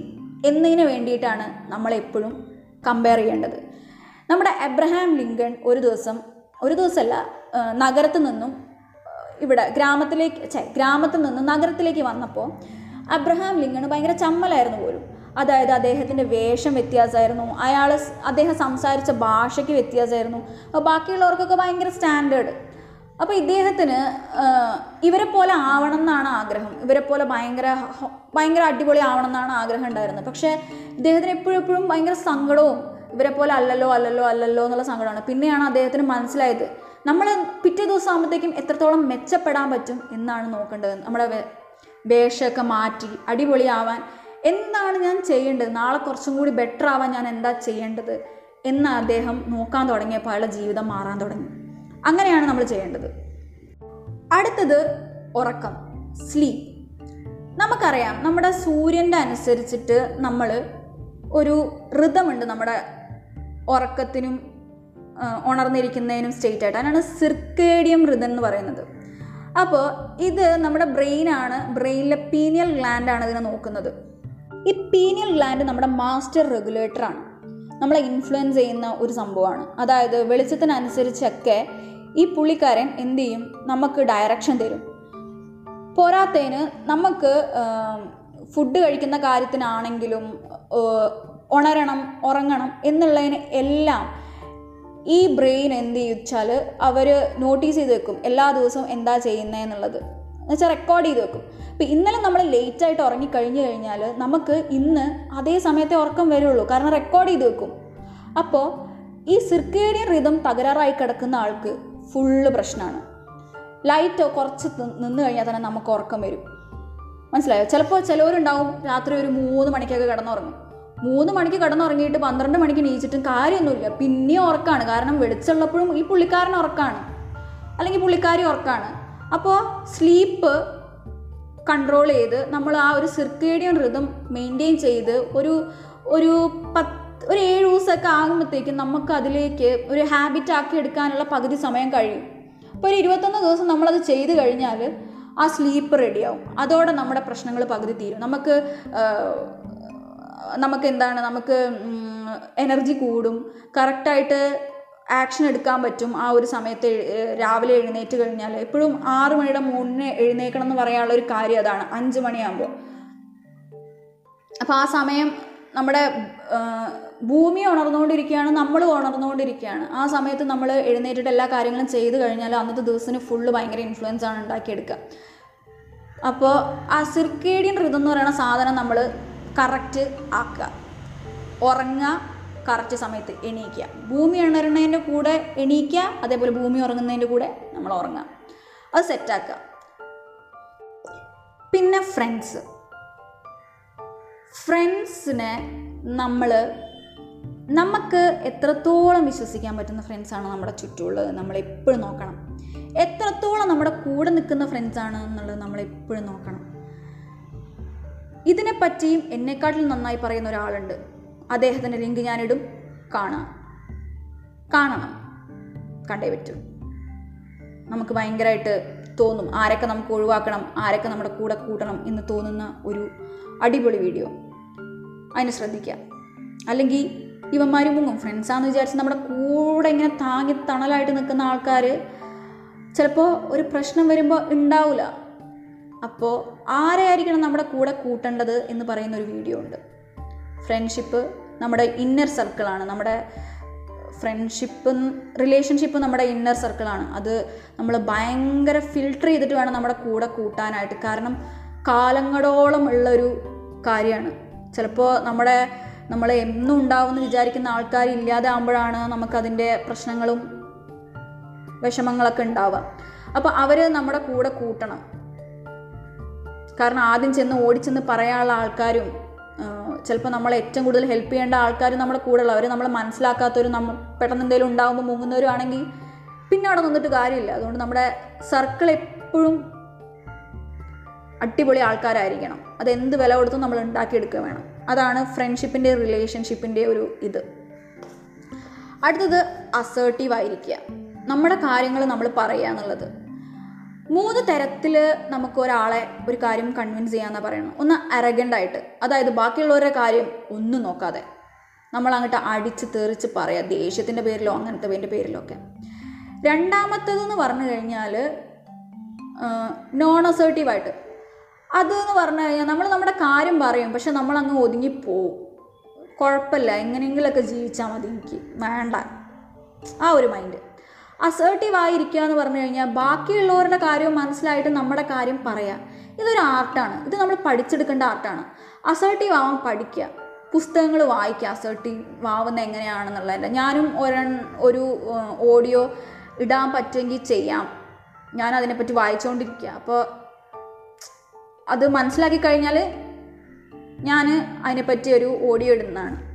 എന്നതിന് വേണ്ടിയിട്ടാണ് നമ്മളെപ്പോഴും കമ്പയർ ചെയ്യേണ്ടത്. നമ്മുടെ എബ്രഹാം ലിങ്കൺ ഒരു ദിവസം ഒരു ദിവസമല്ല നഗരത്തിൽ നിന്നും ഇവിടെ ഗ്രാമത്തിലേക്ക് ഛെ ഗ്രാമത്തിൽ നിന്ന് നഗരത്തിലേക്ക് വന്നപ്പോൾ അബ്രഹാം ലിങ്കൺ ഭയങ്കര ചമ്മലായിരുന്നു പോലും. അതായത് അദ്ദേഹത്തിന്റെ വേഷം വ്യത്യാസമായിരുന്നു. അയാൾ അദ്ദേഹം സംസാരിച്ച ഭാഷയ്ക്ക് വ്യത്യാസമായിരുന്നു. ബാക്കിയുള്ളവർക്കൊക്കെ ഭയങ്കര സ്റ്റാൻഡേർഡ്. അപ്പോൾ ഇദ്ദേഹത്തിന് ഇവരെ പോലെ ആവണം എന്നാണ് ആഗ്രഹം. ഇവരെ പോലെ ഭയങ്കര ഭയങ്കര അടിപൊളി ആവണം എന്നാണ് ആഗ്രഹം ഉണ്ടായിരുന്നത്. പക്ഷേ ഇദ്ദേഹത്തിന് എപ്പോഴും എപ്പോഴും ഭയങ്കര സങ്കടവും ഇവരെ പോലെ അല്ലല്ലോ അല്ലല്ലോ അല്ലല്ലോ എന്നുള്ള സങ്കടമാണ്. പിന്നെയാണ് അദ്ദേഹത്തിന് മനസ്സിലായത് നമ്മൾ പിറ്റേ ദിവസം ആകുമ്പോഴത്തേക്കും എത്രത്തോളം മെച്ചപ്പെടാൻ പറ്റും എന്നാണ് നോക്കേണ്ടത്. നമ്മുടെ വേഷമൊക്കെ മാറ്റി അടിപൊളിയാവാൻ എന്താണ് ഞാൻ ചെയ്യേണ്ടത്? നാളെ കുറച്ചും കൂടി ബെറ്റർ ആവാൻ ഞാൻ എന്താ ചെയ്യേണ്ടത്? എന്ന് അദ്ദേഹം നോക്കാൻ തുടങ്ങിയപ്പോൾ അയാളുടെ ജീവിതം മാറാൻ തുടങ്ങി. അങ്ങനെയാണ് നമ്മൾ ചെയ്യേണ്ടത്. അടുത്തത് ഉറക്കം സ്ലീപ്പ് നമുക്കറിയാം നമ്മുടെ സൂര്യന്റെ അനുസരിച്ചിട്ട് നമ്മൾ ഒരു ഋതമുണ്ട് നമ്മുടെ ഉറക്കത്തിനും ഉണർന്നിരിക്കുന്നതിനും സ്റ്റേറ്റ് ആയിട്ട്. അതിനാണ് സിർക്കേഡിയം ഋതം എന്ന് പറയുന്നത്. അപ്പോൾ ഇത് നമ്മുടെ ബ്രെയിനാണ് ബ്രെയിനിലെ പീനിയൽ ഗ്ലാൻഡാണ് ഇതിനെ നോക്കുന്നത്. ഈ പീനിയൽ ഗ്ലാൻഡ് നമ്മുടെ മാസ്റ്റർ റെഗുലേറ്ററാണ് നമ്മളെ ഇൻഫ്ലുവൻസ് ചെയ്യുന്ന ഒരു സംഭവമാണ്. അതായത് വെളിച്ചത്തിനനുസരിച്ചൊക്കെ ഈ പുള്ളിക്കാരൻ എന്ത് ചെയ്യും? നമുക്ക് ഡയറക്ഷൻ തരും. പോരാത്തതിന് നമുക്ക് ഫുഡ് കഴിക്കുന്ന കാര്യത്തിനാണെങ്കിലും ഉണരണം ഉറങ്ങണം എന്നുള്ളതിന് എല്ലാം ഈ ബ്രെയിൻ എന്ത് ചെയ്യിച്ചാൽ അവർ നോട്ടീസ് ചെയ്ത് വെക്കും. എല്ലാ ദിവസവും എന്താ ചെയ്യുന്നത് എന്നുള്ളത്. എന്നുവെച്ചാൽ റെക്കോർഡ് ചെയ്ത് വെക്കും. ഇപ്പം ഇന്നലെ നമ്മൾ ലേറ്റ് ആയിട്ട് ഉറങ്ങി കഴിഞ്ഞു കഴിഞ്ഞാൽ നമുക്ക് ഇന്ന് അതേ സമയത്തെ ഉറക്കം വരുള്ളൂ. കാരണം റെക്കോർഡ് ചെയ്ത് വെക്കും. അപ്പോൾ ഈ സിർക്കേഡിയൻ റിതം തകരാറായി കിടക്കുന്ന ആൾക്ക് ഫുള്ള് പ്രശ്നമാണ് ലൈറ്റോ കുറച്ച് നിന്ന് കഴിഞ്ഞാൽ തന്നെ നമുക്ക് ഉറക്കം വരും. മനസ്സിലായോ? ചിലപ്പോൾ ചിലവരുണ്ടാവും രാത്രി ഒരു മൂന്ന് മണിക്കൊക്കെ കിടന്നുറങ്ങും. മൂന്ന് മണിക്ക് കിടന്നുറങ്ങിയിട്ട് പന്ത്രണ്ട് മണിക്ക് നീച്ചിട്ടും കാര്യമൊന്നുമില്ല. പിന്നെയും ഉറക്കാണ്. കാരണം വെളിച്ചുള്ളപ്പോഴും ഈ പുള്ളിക്കാരൻ ഉറക്കാണ്. അല്ലെങ്കിൽ പുള്ളിക്കാരി ഉറക്കാണ്. അപ്പോൾ സ്ലീപ്പ് കൺട്രോൾ ചെയ്ത് നമ്മൾ ആ ഒരു സിർക്കേഡിയൻ റിതം മെയിന്റെയിൻ ചെയ്ത് ഒരു ഒരു പത്ത് ഒരു ഏഴ് ദിവസമൊക്കെ ആകുമ്പോഴത്തേക്കും നമുക്ക് അതിലേക്ക് ഒരു ഹാബിറ്റ് ആക്കി എടുക്കാനുള്ള പകുതി സമയം കഴിയും. അപ്പോൾ ഒരു ഇരുപത്തൊന്ന് ദിവസം നമ്മളത് ചെയ്ത് കഴിഞ്ഞാൽ ആ സ്ലീപ്പ് റെഡിയാവും അതോടെ നമ്മുടെ പ്രശ്നങ്ങൾ പകുതി തീരും. നമുക്ക് നമുക്ക് എന്താണ് നമുക്ക് എനർജി കൂടും. കറക്റ്റായിട്ട് ആക്ഷൻ എടുക്കാൻ പറ്റും. ആ ഒരു സമയത്ത് രാവിലെ എഴുന്നേറ്റ് കഴിഞ്ഞാൽ എപ്പോഴും ആറു മണിയുടെ മുന്നേ എഴുന്നേക്കണം എന്ന് പറയാനുള്ള ഒരു കാര്യം അതാണ്. അഞ്ച് മണിയാകുമ്പോൾ അപ്പോൾ ആ സമയം നമ്മുടെ ഭൂമി ഉണർന്നുകൊണ്ടിരിക്കുകയാണ് നമ്മൾ ഉണർന്നുകൊണ്ടിരിക്കുകയാണ്. ആ സമയത്ത് നമ്മൾ എഴുന്നേറ്റിട്ട് എല്ലാ കാര്യങ്ങളും ചെയ്തു കഴിഞ്ഞാൽ അന്നത്തെ ദിവസത്തിന് ഫുള്ള് ഭയങ്കര ഇൻഫ്ലുവൻസ് ആണ് ഉണ്ടാക്കിയെടുക്കുക. അപ്പോൾ ആ സിർക്കേഡിയൻ ഋതം എന്ന് പറയുന്ന സാധനം നമ്മൾ കറക്റ്റ് ആക്കുക. ഉറങ്ങുക കറക്റ്റ് സമയത്ത് എണീക്കുക. ഭൂമി ഉണരുന്നതിന്റെ കൂടെ എണീക്കുക അതേപോലെ ഭൂമി ഉറങ്ങുന്നതിന്റെ കൂടെ നമ്മൾ ഉറങ്ങുക. അത് സെറ്റാക്കുക പിന്നെ ഫ്രണ്ട്സ് ഫ്രണ്ട്സിനെ നമ്മൾ നമുക്ക് എത്രത്തോളം വിശ്വസിക്കാൻ പറ്റുന്ന ഫ്രണ്ട്സാണ് നമ്മുടെ ചുറ്റുമുള്ളത് നമ്മൾ എപ്പോഴും നോക്കണം. എത്രത്തോളം നമ്മുടെ കൂടെ നിൽക്കുന്ന ഫ്രണ്ട്സാണ് എന്നുള്ളത് നമ്മൾ എപ്പോഴും നോക്കണം. ഇതിനെപ്പറ്റിയും എന്നെക്കാട്ടിൽ നന്നായി പറയുന്ന ഒരാളുണ്ട്. അദ്ദേഹത്തിന്റെ ലിങ്ക് ഞാനിടും. കാണാം. കാണണം. കണ്ടേ പറ്റൂ. നമുക്ക് ഭയങ്കരമായിട്ട് തോന്നും. ആരൊക്കെ നമുക്ക് ഒഴിവാക്കണം ആരൊക്കെ നമ്മുടെ കൂടെ കൂട്ടണം എന്ന് തോന്നുന്ന ഒരു അടിപൊളി വീഡിയോ. അതിന് ശ്രദ്ധിക്കുക അല്ലെങ്കിൽ ഇവന്മാർ മുങ്ങും. ഫ്രണ്ട്സാന്ന് വിചാരിച്ച് നമ്മുടെ കൂടെ ഇങ്ങനെ താങ്ങി തണലായിട്ട് നിൽക്കുന്ന ആൾക്കാർ ചിലപ്പോൾ ഒരു പ്രശ്നം വരുമ്പോൾ ഉണ്ടാവില്ല അപ്പോൾ ആരെയായിരിക്കണം നമ്മുടെ കൂടെ കൂട്ടേണ്ടത് എന്ന് പറയുന്ന ഒരു വീഡിയോ ഉണ്ട്. ഫ്രണ്ട്ഷിപ്പ് നമ്മുടെ ഇന്നർ സർക്കിളാണ് നമ്മുടെ ഫ്രണ്ട്ഷിപ്പും റിലേഷൻഷിപ്പും നമ്മുടെ ഇന്നർ സർക്കിളാണ് അത് നമ്മൾ ഭയങ്കര ഫിൽട്ടർ ചെയ്തിട്ട് വേണം നമ്മുടെ കൂടെ കൂട്ടാനായിട്ട്. കാരണം കാലങ്ങളോളം ഉള്ളൊരു കാര്യമാണ്. ചിലപ്പോൾ നമ്മുടെ നമ്മൾ എന്നും ഉണ്ടാവുമെന്ന് വിചാരിക്കുന്ന ആൾക്കാർ ഇല്ലാതെ ആകുമ്പോഴാണ് നമുക്കതിന്റെ പ്രശ്നങ്ങളും വിഷമങ്ങളൊക്കെ ഉണ്ടാവുക. അപ്പോൾ അവർ നമ്മുടെ കൂടെ കൂട്ടണം. കാരണം ആദ്യം ചെന്ന് ഓടിച്ചെന്ന് പറയാനുള്ള ആൾക്കാരും ചിലപ്പോൾ നമ്മളെ ഏറ്റവും കൂടുതൽ ഹെൽപ്പ് ചെയ്യേണ്ട ആൾക്കാരും നമ്മുടെ കൂടെ ഉള്ളവർ നമ്മൾ മനസ്സിലാക്കാത്തവരും നമ്മൾ പെട്ടെന്ന് എന്തെങ്കിലും ഉണ്ടാകുമ്പോൾ മുങ്ങുന്നവരും ആണെങ്കിൽ പിന്നെ അവിടെ നിന്നിട്ട് കാര്യമില്ല. അതുകൊണ്ട് നമ്മുടെ സർക്കിൾ എപ്പോഴും അടിപൊളി ആൾക്കാരായിരിക്കണം. അത് എന്ത് വില കൊടുത്തും നമ്മൾ ഉണ്ടാക്കിയെടുക്കുക വേണം. അതാണ് ഫ്രണ്ട്ഷിപ്പിന്റെ റിലേഷൻഷിപ്പിന്റെ ഒരു ഇത്. അടുത്തത് അസേർട്ടീവ് ആയിരിക്കുക. നമ്മുടെ കാര്യങ്ങൾ നമ്മൾ പറയുക എന്നുള്ളത്. മൂന്ന് തരത്തിൽ നമുക്ക് ഒരാളെ ഒരു കാര്യം കൺവിൻസ് ചെയ്യാമെന്നാണ് പറയുന്നത് ഒന്ന് അരഗന്റായിട്ട് അതായത് ബാക്കിയുള്ളവരുടെ കാര്യം ഒന്നും നോക്കാതെ. നമ്മൾ അങ്ങോട്ട് അടിച്ച് തെറിച്ച് പറയാം. ദേഷ്യത്തിന്റെ പേരിലോ അങ്ങനത്തെ പേരിലോ ഒക്കെ. രണ്ടാമത്തതെന്ന് പറഞ്ഞു കഴിഞ്ഞാൽ നോൺ അസേർട്ടീവായിട്ട് അത് എന്ന് പറഞ്ഞു കഴിഞ്ഞാൽ നമ്മൾ നമ്മുടെ കാര്യം പറയും പക്ഷെ നമ്മൾ അങ്ങ് ഒതുങ്ങിപ്പോവും കുഴപ്പമില്ല. എങ്ങനെയെങ്കിലുമൊക്കെ ജീവിച്ചാൽ മതി എനിക്ക്. വേണ്ട. ആ ഒരു മൈൻഡ് അസേർട്ടീവ് ആയിരിക്കുക എന്ന് പറഞ്ഞു കഴിഞ്ഞാൽ ബാക്കിയുള്ളവരുടെ കാര്യവും മനസ്സിലായിട്ട് നമ്മുടെ കാര്യം പറയാം. ഇതൊരു ആർട്ടാണ് ഇത് നമ്മൾ പഠിച്ചെടുക്കേണ്ട ആർട്ടാണ് അസേർട്ടീവ് ആവാൻ പഠിക്കുക. പുസ്തകങ്ങൾ വായിക്കുക. അസേർട്ടീവ് ആവുന്ന എങ്ങനെയാണെന്നുള്ളതല്ല. ഞാനും ഒരെ ഒരു ഓഡിയോ ഇടാൻ പറ്റുമെങ്കിൽ ചെയ്യാം. ഞാൻ അതിനെപ്പറ്റി വായിച്ചുകൊണ്ടിരിക്കുക അപ്പോൾ അത് മനസ്സിലാക്കി കഴിഞ്ഞാൽ ഞാൻ അതിനെപ്പറ്റി ഒരു ഓഡിയോ ഇടുന്നതാണ്.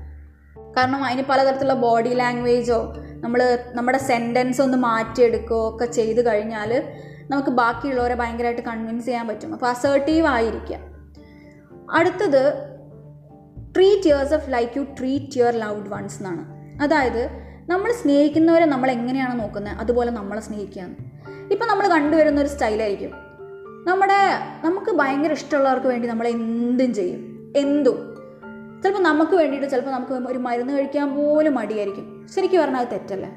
കാരണം അതിന് പലതരത്തിലുള്ള ബോഡി ലാംഗ്വേജോ നമ്മൾ നമ്മുടെ സെന്റൻസ് ഒന്ന് മാറ്റിയെടുക്കുകയോ ഒക്കെ ചെയ്ത് കഴിഞ്ഞാൽ നമുക്ക് ബാക്കിയുള്ളവരെ ഭയങ്കരമായിട്ട് കൺവിൻസ് ചെയ്യാൻ പറ്റും. അപ്പോൾ അസേർട്ടീവ് ആയിരിക്കുക അടുത്തത് treat yours of like you treat your loved ones എന്നാണ്. അതായത് നമ്മൾ സ്നേഹിക്കുന്നവരെ നമ്മൾ എങ്ങനെയാണ് നോക്കുന്നത്? അതുപോലെ നമ്മളെ സ്നേഹിക്കുകയാണ്. ഇപ്പം നമ്മൾ കണ്ടുവരുന്ന ഒരു സ്റ്റൈലായിരിക്കും നമ്മുടെ നമുക്ക് ഭയങ്കര ഇഷ്ടമുള്ളവർക്ക് വേണ്ടി നമ്മൾ എന്തും ചെയ്യും. എന്തും. ചിലപ്പോൾ നമുക്ക് വേണ്ടിയിട്ട് ചിലപ്പോൾ നമുക്ക് ഒരു മരുന്ന് കഴിക്കാൻ പോലും മടിയായിരിക്കും. ശരിക്കും പറഞ്ഞാൽ അത് തെറ്റല്ലേ.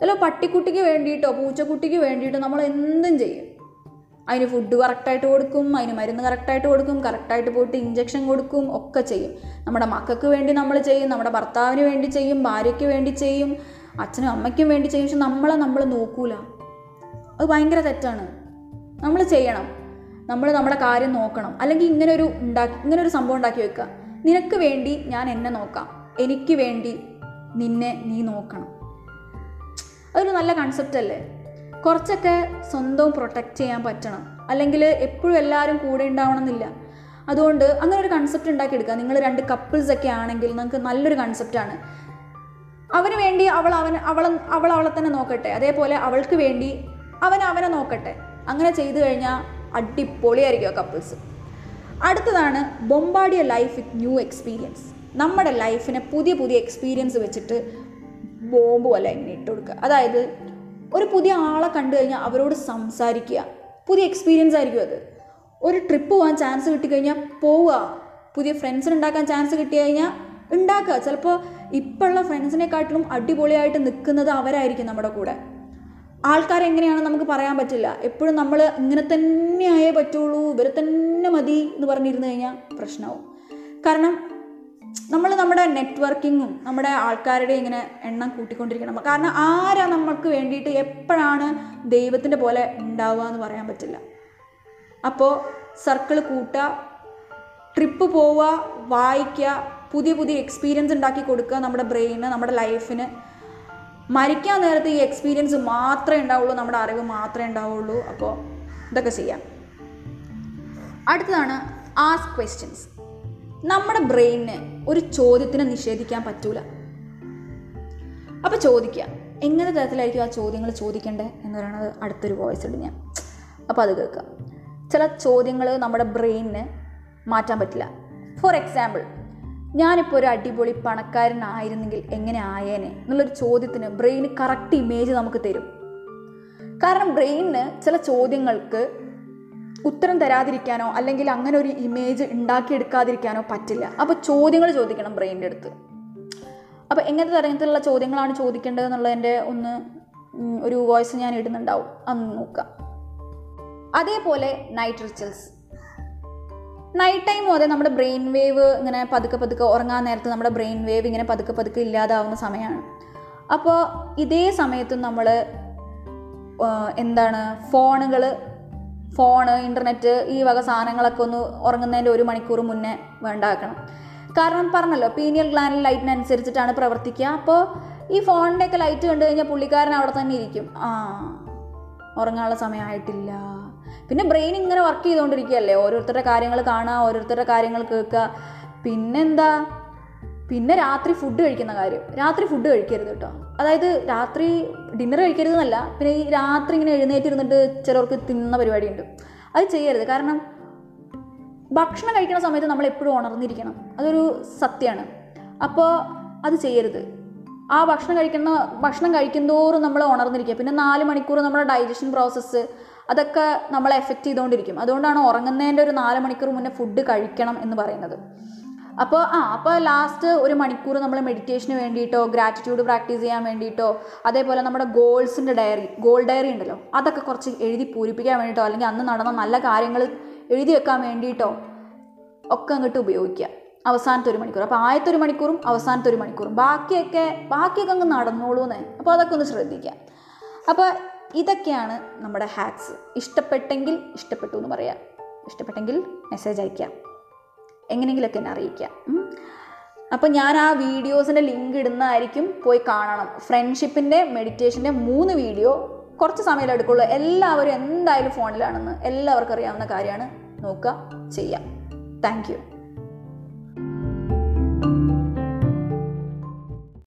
ചിലപ്പോൾ പട്ടിക്കുട്ടിക്ക് വേണ്ടിയിട്ടോ പൂച്ചക്കുട്ടിക്ക് വേണ്ടിയിട്ടോ നമ്മൾ എന്തും ചെയ്യും. അതിന് ഫുഡ് കറക്റ്റായിട്ട് കൊടുക്കും അതിന് മരുന്ന് കറക്റ്റായിട്ട് കൊടുക്കും കറക്റ്റായിട്ട് പോയിട്ട് ഇഞ്ചക്ഷൻ കൊടുക്കും ഒക്കെ ചെയ്യും. നമ്മുടെ മക്കൾക്ക് വേണ്ടി നമ്മൾ ചെയ്യും നമ്മുടെ ഭർത്താവിന് വേണ്ടി ചെയ്യും ഭാര്യയ്ക്ക് വേണ്ടി ചെയ്യും അച്ഛനും അമ്മയ്ക്കും വേണ്ടി ചെയ്യും. പക്ഷെ നമ്മളെ നമ്മൾ നോക്കൂല. അത് ഭയങ്കര തെറ്റാണ്. നമ്മൾ ചെയ്യണം. നമ്മൾ നമ്മുടെ കാര്യം നോക്കണം. അല്ലെങ്കിൽ ഇങ്ങനെ ഒരു ഉണ്ടാക്കി ഇങ്ങനെ ഒരു സംഭവം ഉണ്ടാക്കി വെക്കുക. നിനക്ക് വേണ്ടി ഞാൻ എന്നെ നോക്കാം. എനിക്ക് വേണ്ടി നിന്നെ നീ നോക്കണം. അതൊരു നല്ല കൺസെപ്റ്റ് അല്ലേ? കുറച്ചൊക്കെ സ്വന്തവും പ്രൊട്ടക്റ്റ് ചെയ്യാൻ പറ്റണം. അല്ലെങ്കിൽ എപ്പോഴും എല്ലാവരും കൂടെ ഉണ്ടാവണമെന്നില്ല. അതുകൊണ്ട് അങ്ങനെ ഒരു കൺസെപ്റ്റ് ഉണ്ടാക്കിയെടുക്കുക. നിങ്ങൾ രണ്ട് കപ്പിൾസ് ഒക്കെ ആണെങ്കിൽ നിങ്ങൾക്ക് നല്ലൊരു കൺസെപ്റ്റാണ് അവന് വേണ്ടി അവൾ അവൻ അവൾ അവൾ അവളെ തന്നെ നോക്കട്ടെ. അതേപോലെ അവൾക്ക് വേണ്ടി അവൻ അവനെ നോക്കട്ടെ. അങ്ങനെ ചെയ്തു കഴിഞ്ഞാൽ അടിപൊളിയായിരിക്കും ആ കപ്പിൾസ് അടുത്തതാണ് ബൊമ്പാഡിയ ലൈഫ് വിത്ത് ന്യൂ എക്സ്പീരിയൻസ് നമ്മുടെ ലൈഫിനെ പുതിയ പുതിയ എക്സ്പീരിയൻസ് വെച്ചിട്ട് ബോംബ് പോലെ ഇങ്ങനെ ഇട്ട് കൊടുക്കുക. അതായത് ഒരു പുതിയ ആളെ കണ്ടു കഴിഞ്ഞാൽ അവരോട് സംസാരിക്കുക. പുതിയ എക്സ്പീരിയൻസ് ആയിരിക്കും അത്. ഒരു ട്രിപ്പ് പോകാൻ ചാൻസ് കിട്ടിക്കഴിഞ്ഞാൽ പോവുക. പുതിയ ഫ്രണ്ട്സിന് ഉണ്ടാക്കാൻ ചാൻസ് കിട്ടി കഴിഞ്ഞാൽ ഉണ്ടാക്കുക. ചിലപ്പോൾ ഇപ്പോഴുള്ള ഫ്രണ്ട്സിനെക്കാട്ടിലും അടിപൊളിയായിട്ട് നിൽക്കുന്നത് അവരായിരിക്കും നമ്മുടെ കൂടെ. ആൾക്കാർ എങ്ങനെയാണെന്ന് നമുക്ക് പറയാൻ പറ്റില്ല. എപ്പോഴും നമ്മൾ ഇങ്ങനെ തന്നെ ആയേ പറ്റുള്ളൂ ഇവരെ തന്നെ മതി എന്ന് പറഞ്ഞിരുന്നു കഴിഞ്ഞാൽ പ്രശ്നമാവും. കാരണം നമ്മൾ നമ്മുടെ നെറ്റ്വർക്കിങ്ങും നമ്മുടെ ആൾക്കാരുടെ ഇങ്ങനെ എണ്ണം കൂട്ടിക്കൊണ്ടിരിക്കണം. കാരണം ആരാ നമുക്ക് വേണ്ടിയിട്ട് എപ്പോഴാണ് ദൈവത്തിന്റെ പോലെ ഉണ്ടാവുക എന്ന് പറയാൻ പറ്റില്ല. അപ്പോൾ സർക്കിൾ കൂട്ടുക ട്രിപ്പ് പോവുക വായിക്കുക പുതിയ പുതിയ എക്സ്പീരിയൻസ് ഉണ്ടാക്കി കൊടുക്കുക നമ്മുടെ ബ്രെയിന് നമ്മുടെ ലൈഫിന്. മരിക്കാൻ നേരത്ത് ഈ എക്സ്പീരിയൻസ് മാത്രമേ ഉണ്ടാവുള്ളൂ നമ്മുടെ അറിവ് മാത്രമേ ഉണ്ടാവുള്ളൂ. അപ്പോൾ ഇതൊക്കെ ചെയ്യാം. അടുത്തതാണ് ആസ്ക് ക്വസ്റ്റ്യൻസ് നമ്മുടെ ബ്രെയിനിന് ഒരു ചോദ്യത്തിനെ നിഷേധിക്കാൻ പറ്റൂല. അപ്പോൾ ചോദിക്കുക എങ്ങനെ തരത്തിലായിരിക്കും ആ ചോദ്യങ്ങൾ ചോദിക്കേണ്ടത് എന്ന് പറയുന്നത് അടുത്തൊരു വോയിസ് ഉണ്ട് ഞാൻ. അപ്പോൾ അത് കേൾക്കുക. ചില ചോദ്യങ്ങൾ നമ്മുടെ ബ്രെയിനിന് മാറ്റാൻ പറ്റില്ല. ഫോർ എക്സാമ്പിൾ ഞാനിപ്പോൾ ഒരു അടിപൊളി പണക്കാരനായിരുന്നെങ്കിൽ എങ്ങനെ ആയേനെ എന്നുള്ളൊരു ചോദ്യത്തിന് ബ്രെയിന് കറക്റ്റ് ഇമേജ് നമുക്ക് തരും. കാരണം ബ്രെയിനിന് ചില ചോദ്യങ്ങൾക്ക് ഉത്തരം തരാതിരിക്കാനോ അല്ലെങ്കിൽ അങ്ങനെ ഒരു ഇമേജ് ഉണ്ടാക്കിയെടുക്കാതിരിക്കാനോ പറ്റില്ല. അപ്പോൾ ചോദ്യങ്ങൾ ചോദിക്കണം ബ്രെയിനിന്റെ അടുത്ത്. അപ്പോൾ എങ്ങനത്തെ തരത്തിലുള്ള ചോദ്യങ്ങളാണ് ചോദിക്കേണ്ടത് എന്നുള്ളതിന്റെ ഒന്ന് ഒരു വോയിസ് ഞാൻ ഇടുന്നുണ്ടാവും. അന്ന് നോക്കാം. അതേപോലെ നൈറ്റ് റിച്വൽസ് നൈറ്റ് ടൈം മുതൽ നമ്മുടെ ബ്രെയിൻ വേവ് ഇങ്ങനെ പതുക്കെ പതുക്കെ ഉറങ്ങാൻ നേരത്ത് നമ്മുടെ ബ്രെയിൻ വേവ് ഇങ്ങനെ പതുക്കെ പതുക്കെ ഇല്ലാതാവുന്ന സമയമാണ്. അപ്പോൾ ഇതേ സമയത്തും നമ്മൾ എന്താണ് ഫോണുകൾ ഫോണ് ഇന്റർനെറ്റ് ഈ വക സാധനങ്ങളൊക്കെ ഒന്ന് ഉറങ്ങുന്നതിന്റെ ഒരു മണിക്കൂർ മുന്നേ വേണ്ടാക്കണം. കാരണം പറഞ്ഞല്ലോ പീനിയൽ ഗ്ലാൻഡിൽ ലൈറ്റിനനുസരിച്ചിട്ടാണ് പ്രവർത്തിക്കുക. അപ്പോൾ ഈ ഫോണിന്റെയൊക്കെ ലൈറ്റ് കണ്ടു കഴിഞ്ഞാൽ പുള്ളിക്കാരൻ അവിടെ തന്നെ ഇരിക്കും. ആ ഉറങ്ങാനുള്ള സമയമായിട്ടില്ല പിന്നെ ബ്രെയിൻ ഇങ്ങനെ വർക്ക് ചെയ്തുകൊണ്ടിരിക്കുകയല്ലേ ഓരോരുത്തരുടെ കാര്യങ്ങൾ കാണുക ഓരോരുത്തരുടെ കാര്യങ്ങൾ കേൾക്കുക പിന്നെന്താ? പിന്നെ രാത്രി ഫുഡ് കഴിക്കുന്ന കാര്യം. രാത്രി ഫുഡ് കഴിക്കരുത് കേട്ടോ അതായത് രാത്രി ഡിന്നർ കഴിക്കരുത് എന്നല്ല പിന്നെ ഈ രാത്രി ഇങ്ങനെ എഴുന്നേറ്റിരുന്നിട്ട് ചിലർക്ക് തിന്നുന്ന പരിപാടിയുണ്ട്. അത് ചെയ്യരുത്. കാരണം ഭക്ഷണം കഴിക്കുന്ന സമയത്ത് നമ്മൾ എപ്പോഴും ഉണർന്നിരിക്കണം. അതൊരു സത്യമാണ് അപ്പോൾ അത് ചെയ്യരുത്. ആ ഭക്ഷണം കഴിക്കുന്ന ഭക്ഷണം കഴിക്കുന്തോറും നമ്മൾ ഉണർന്നിരിക്കുക. പിന്നെ നാല് മണിക്കൂർ നമ്മുടെ ഡൈജഷൻ പ്രോസസ്സ് അതൊക്കെ നമ്മളെ എഫക്റ്റ് ചെയ്തുകൊണ്ടിരിക്കും. അതുകൊണ്ടാണ് ഉറങ്ങുന്നതിന്റെ ഒരു നാല് മണിക്കൂർ മുന്നേ ഫുഡ് കഴിക്കണം എന്ന് പറയുന്നത്. അപ്പോൾ ആ അപ്പോൾ ലാസ്റ്റ് ഒരു മണിക്കൂർ നമ്മൾ മെഡിറ്റേഷന് വേണ്ടിയിട്ടോ ഗ്രാറ്റിറ്റ്യൂഡ് പ്രാക്ടീസ് ചെയ്യാൻ വേണ്ടിയിട്ടോ അതേപോലെ നമ്മുടെ ഗോൾസിന്റെ ഡയറി ഗോൾ ഡയറി ഉണ്ടല്ലോ അതൊക്കെ കുറച്ച് എഴുതി പൂരിപ്പിക്കാൻ വേണ്ടിയിട്ടോ അല്ലെങ്കിൽ അന്ന് നടന്ന നല്ല കാര്യങ്ങൾ എഴുതി വെക്കാൻ വേണ്ടിയിട്ടോ ഒക്കെ അങ്ങോട്ട് ഉപയോഗിക്കുക. അവസാനത്തെ ഒരു മണിക്കൂർ. അപ്പോൾ ആദ്യത്തെ ഒരു മണിക്കൂറും അവസാനത്തെ ഒരു മണിക്കൂറും. ബാക്കിയൊക്കെ ബാക്കിയൊക്കെ അങ്ങ് നടന്നോളൂന്നേ. അപ്പോൾ അതൊക്കെ ഒന്ന് ശ്രദ്ധിക്കുക. അപ്പോൾ ഇതൊക്കെയാണ് നമ്മുടെ ഹാക്സ് ഇഷ്ടപ്പെട്ടെങ്കിൽ ഇഷ്ടപ്പെട്ടു എന്ന് പറയാം. ഇഷ്ടപ്പെട്ടെങ്കിൽ മെസ്സേജ് അയക്കാം എങ്ങനെയെങ്കിലൊക്കെ എന്നെ അറിയിക്കാം. അപ്പോൾ ഞാൻ ആ വീഡിയോസിന്റെ ലിങ്ക് ഇടുന്നതായിരിക്കും പോയി കാണണം. ഫ്രണ്ട്ഷിപ്പിന്റെ മെഡിറ്റേഷന്റെ മൂന്ന് വീഡിയോ കുറച്ച് സമയം എടുക്കുള്ളൂ. എല്ലാവരും എന്തായാലും ഫോണിലാണെന്ന് എല്ലാവർക്കും അറിയാവുന്ന കാര്യമാണ് നോക്കുക ചെയ്യാം. താങ്ക്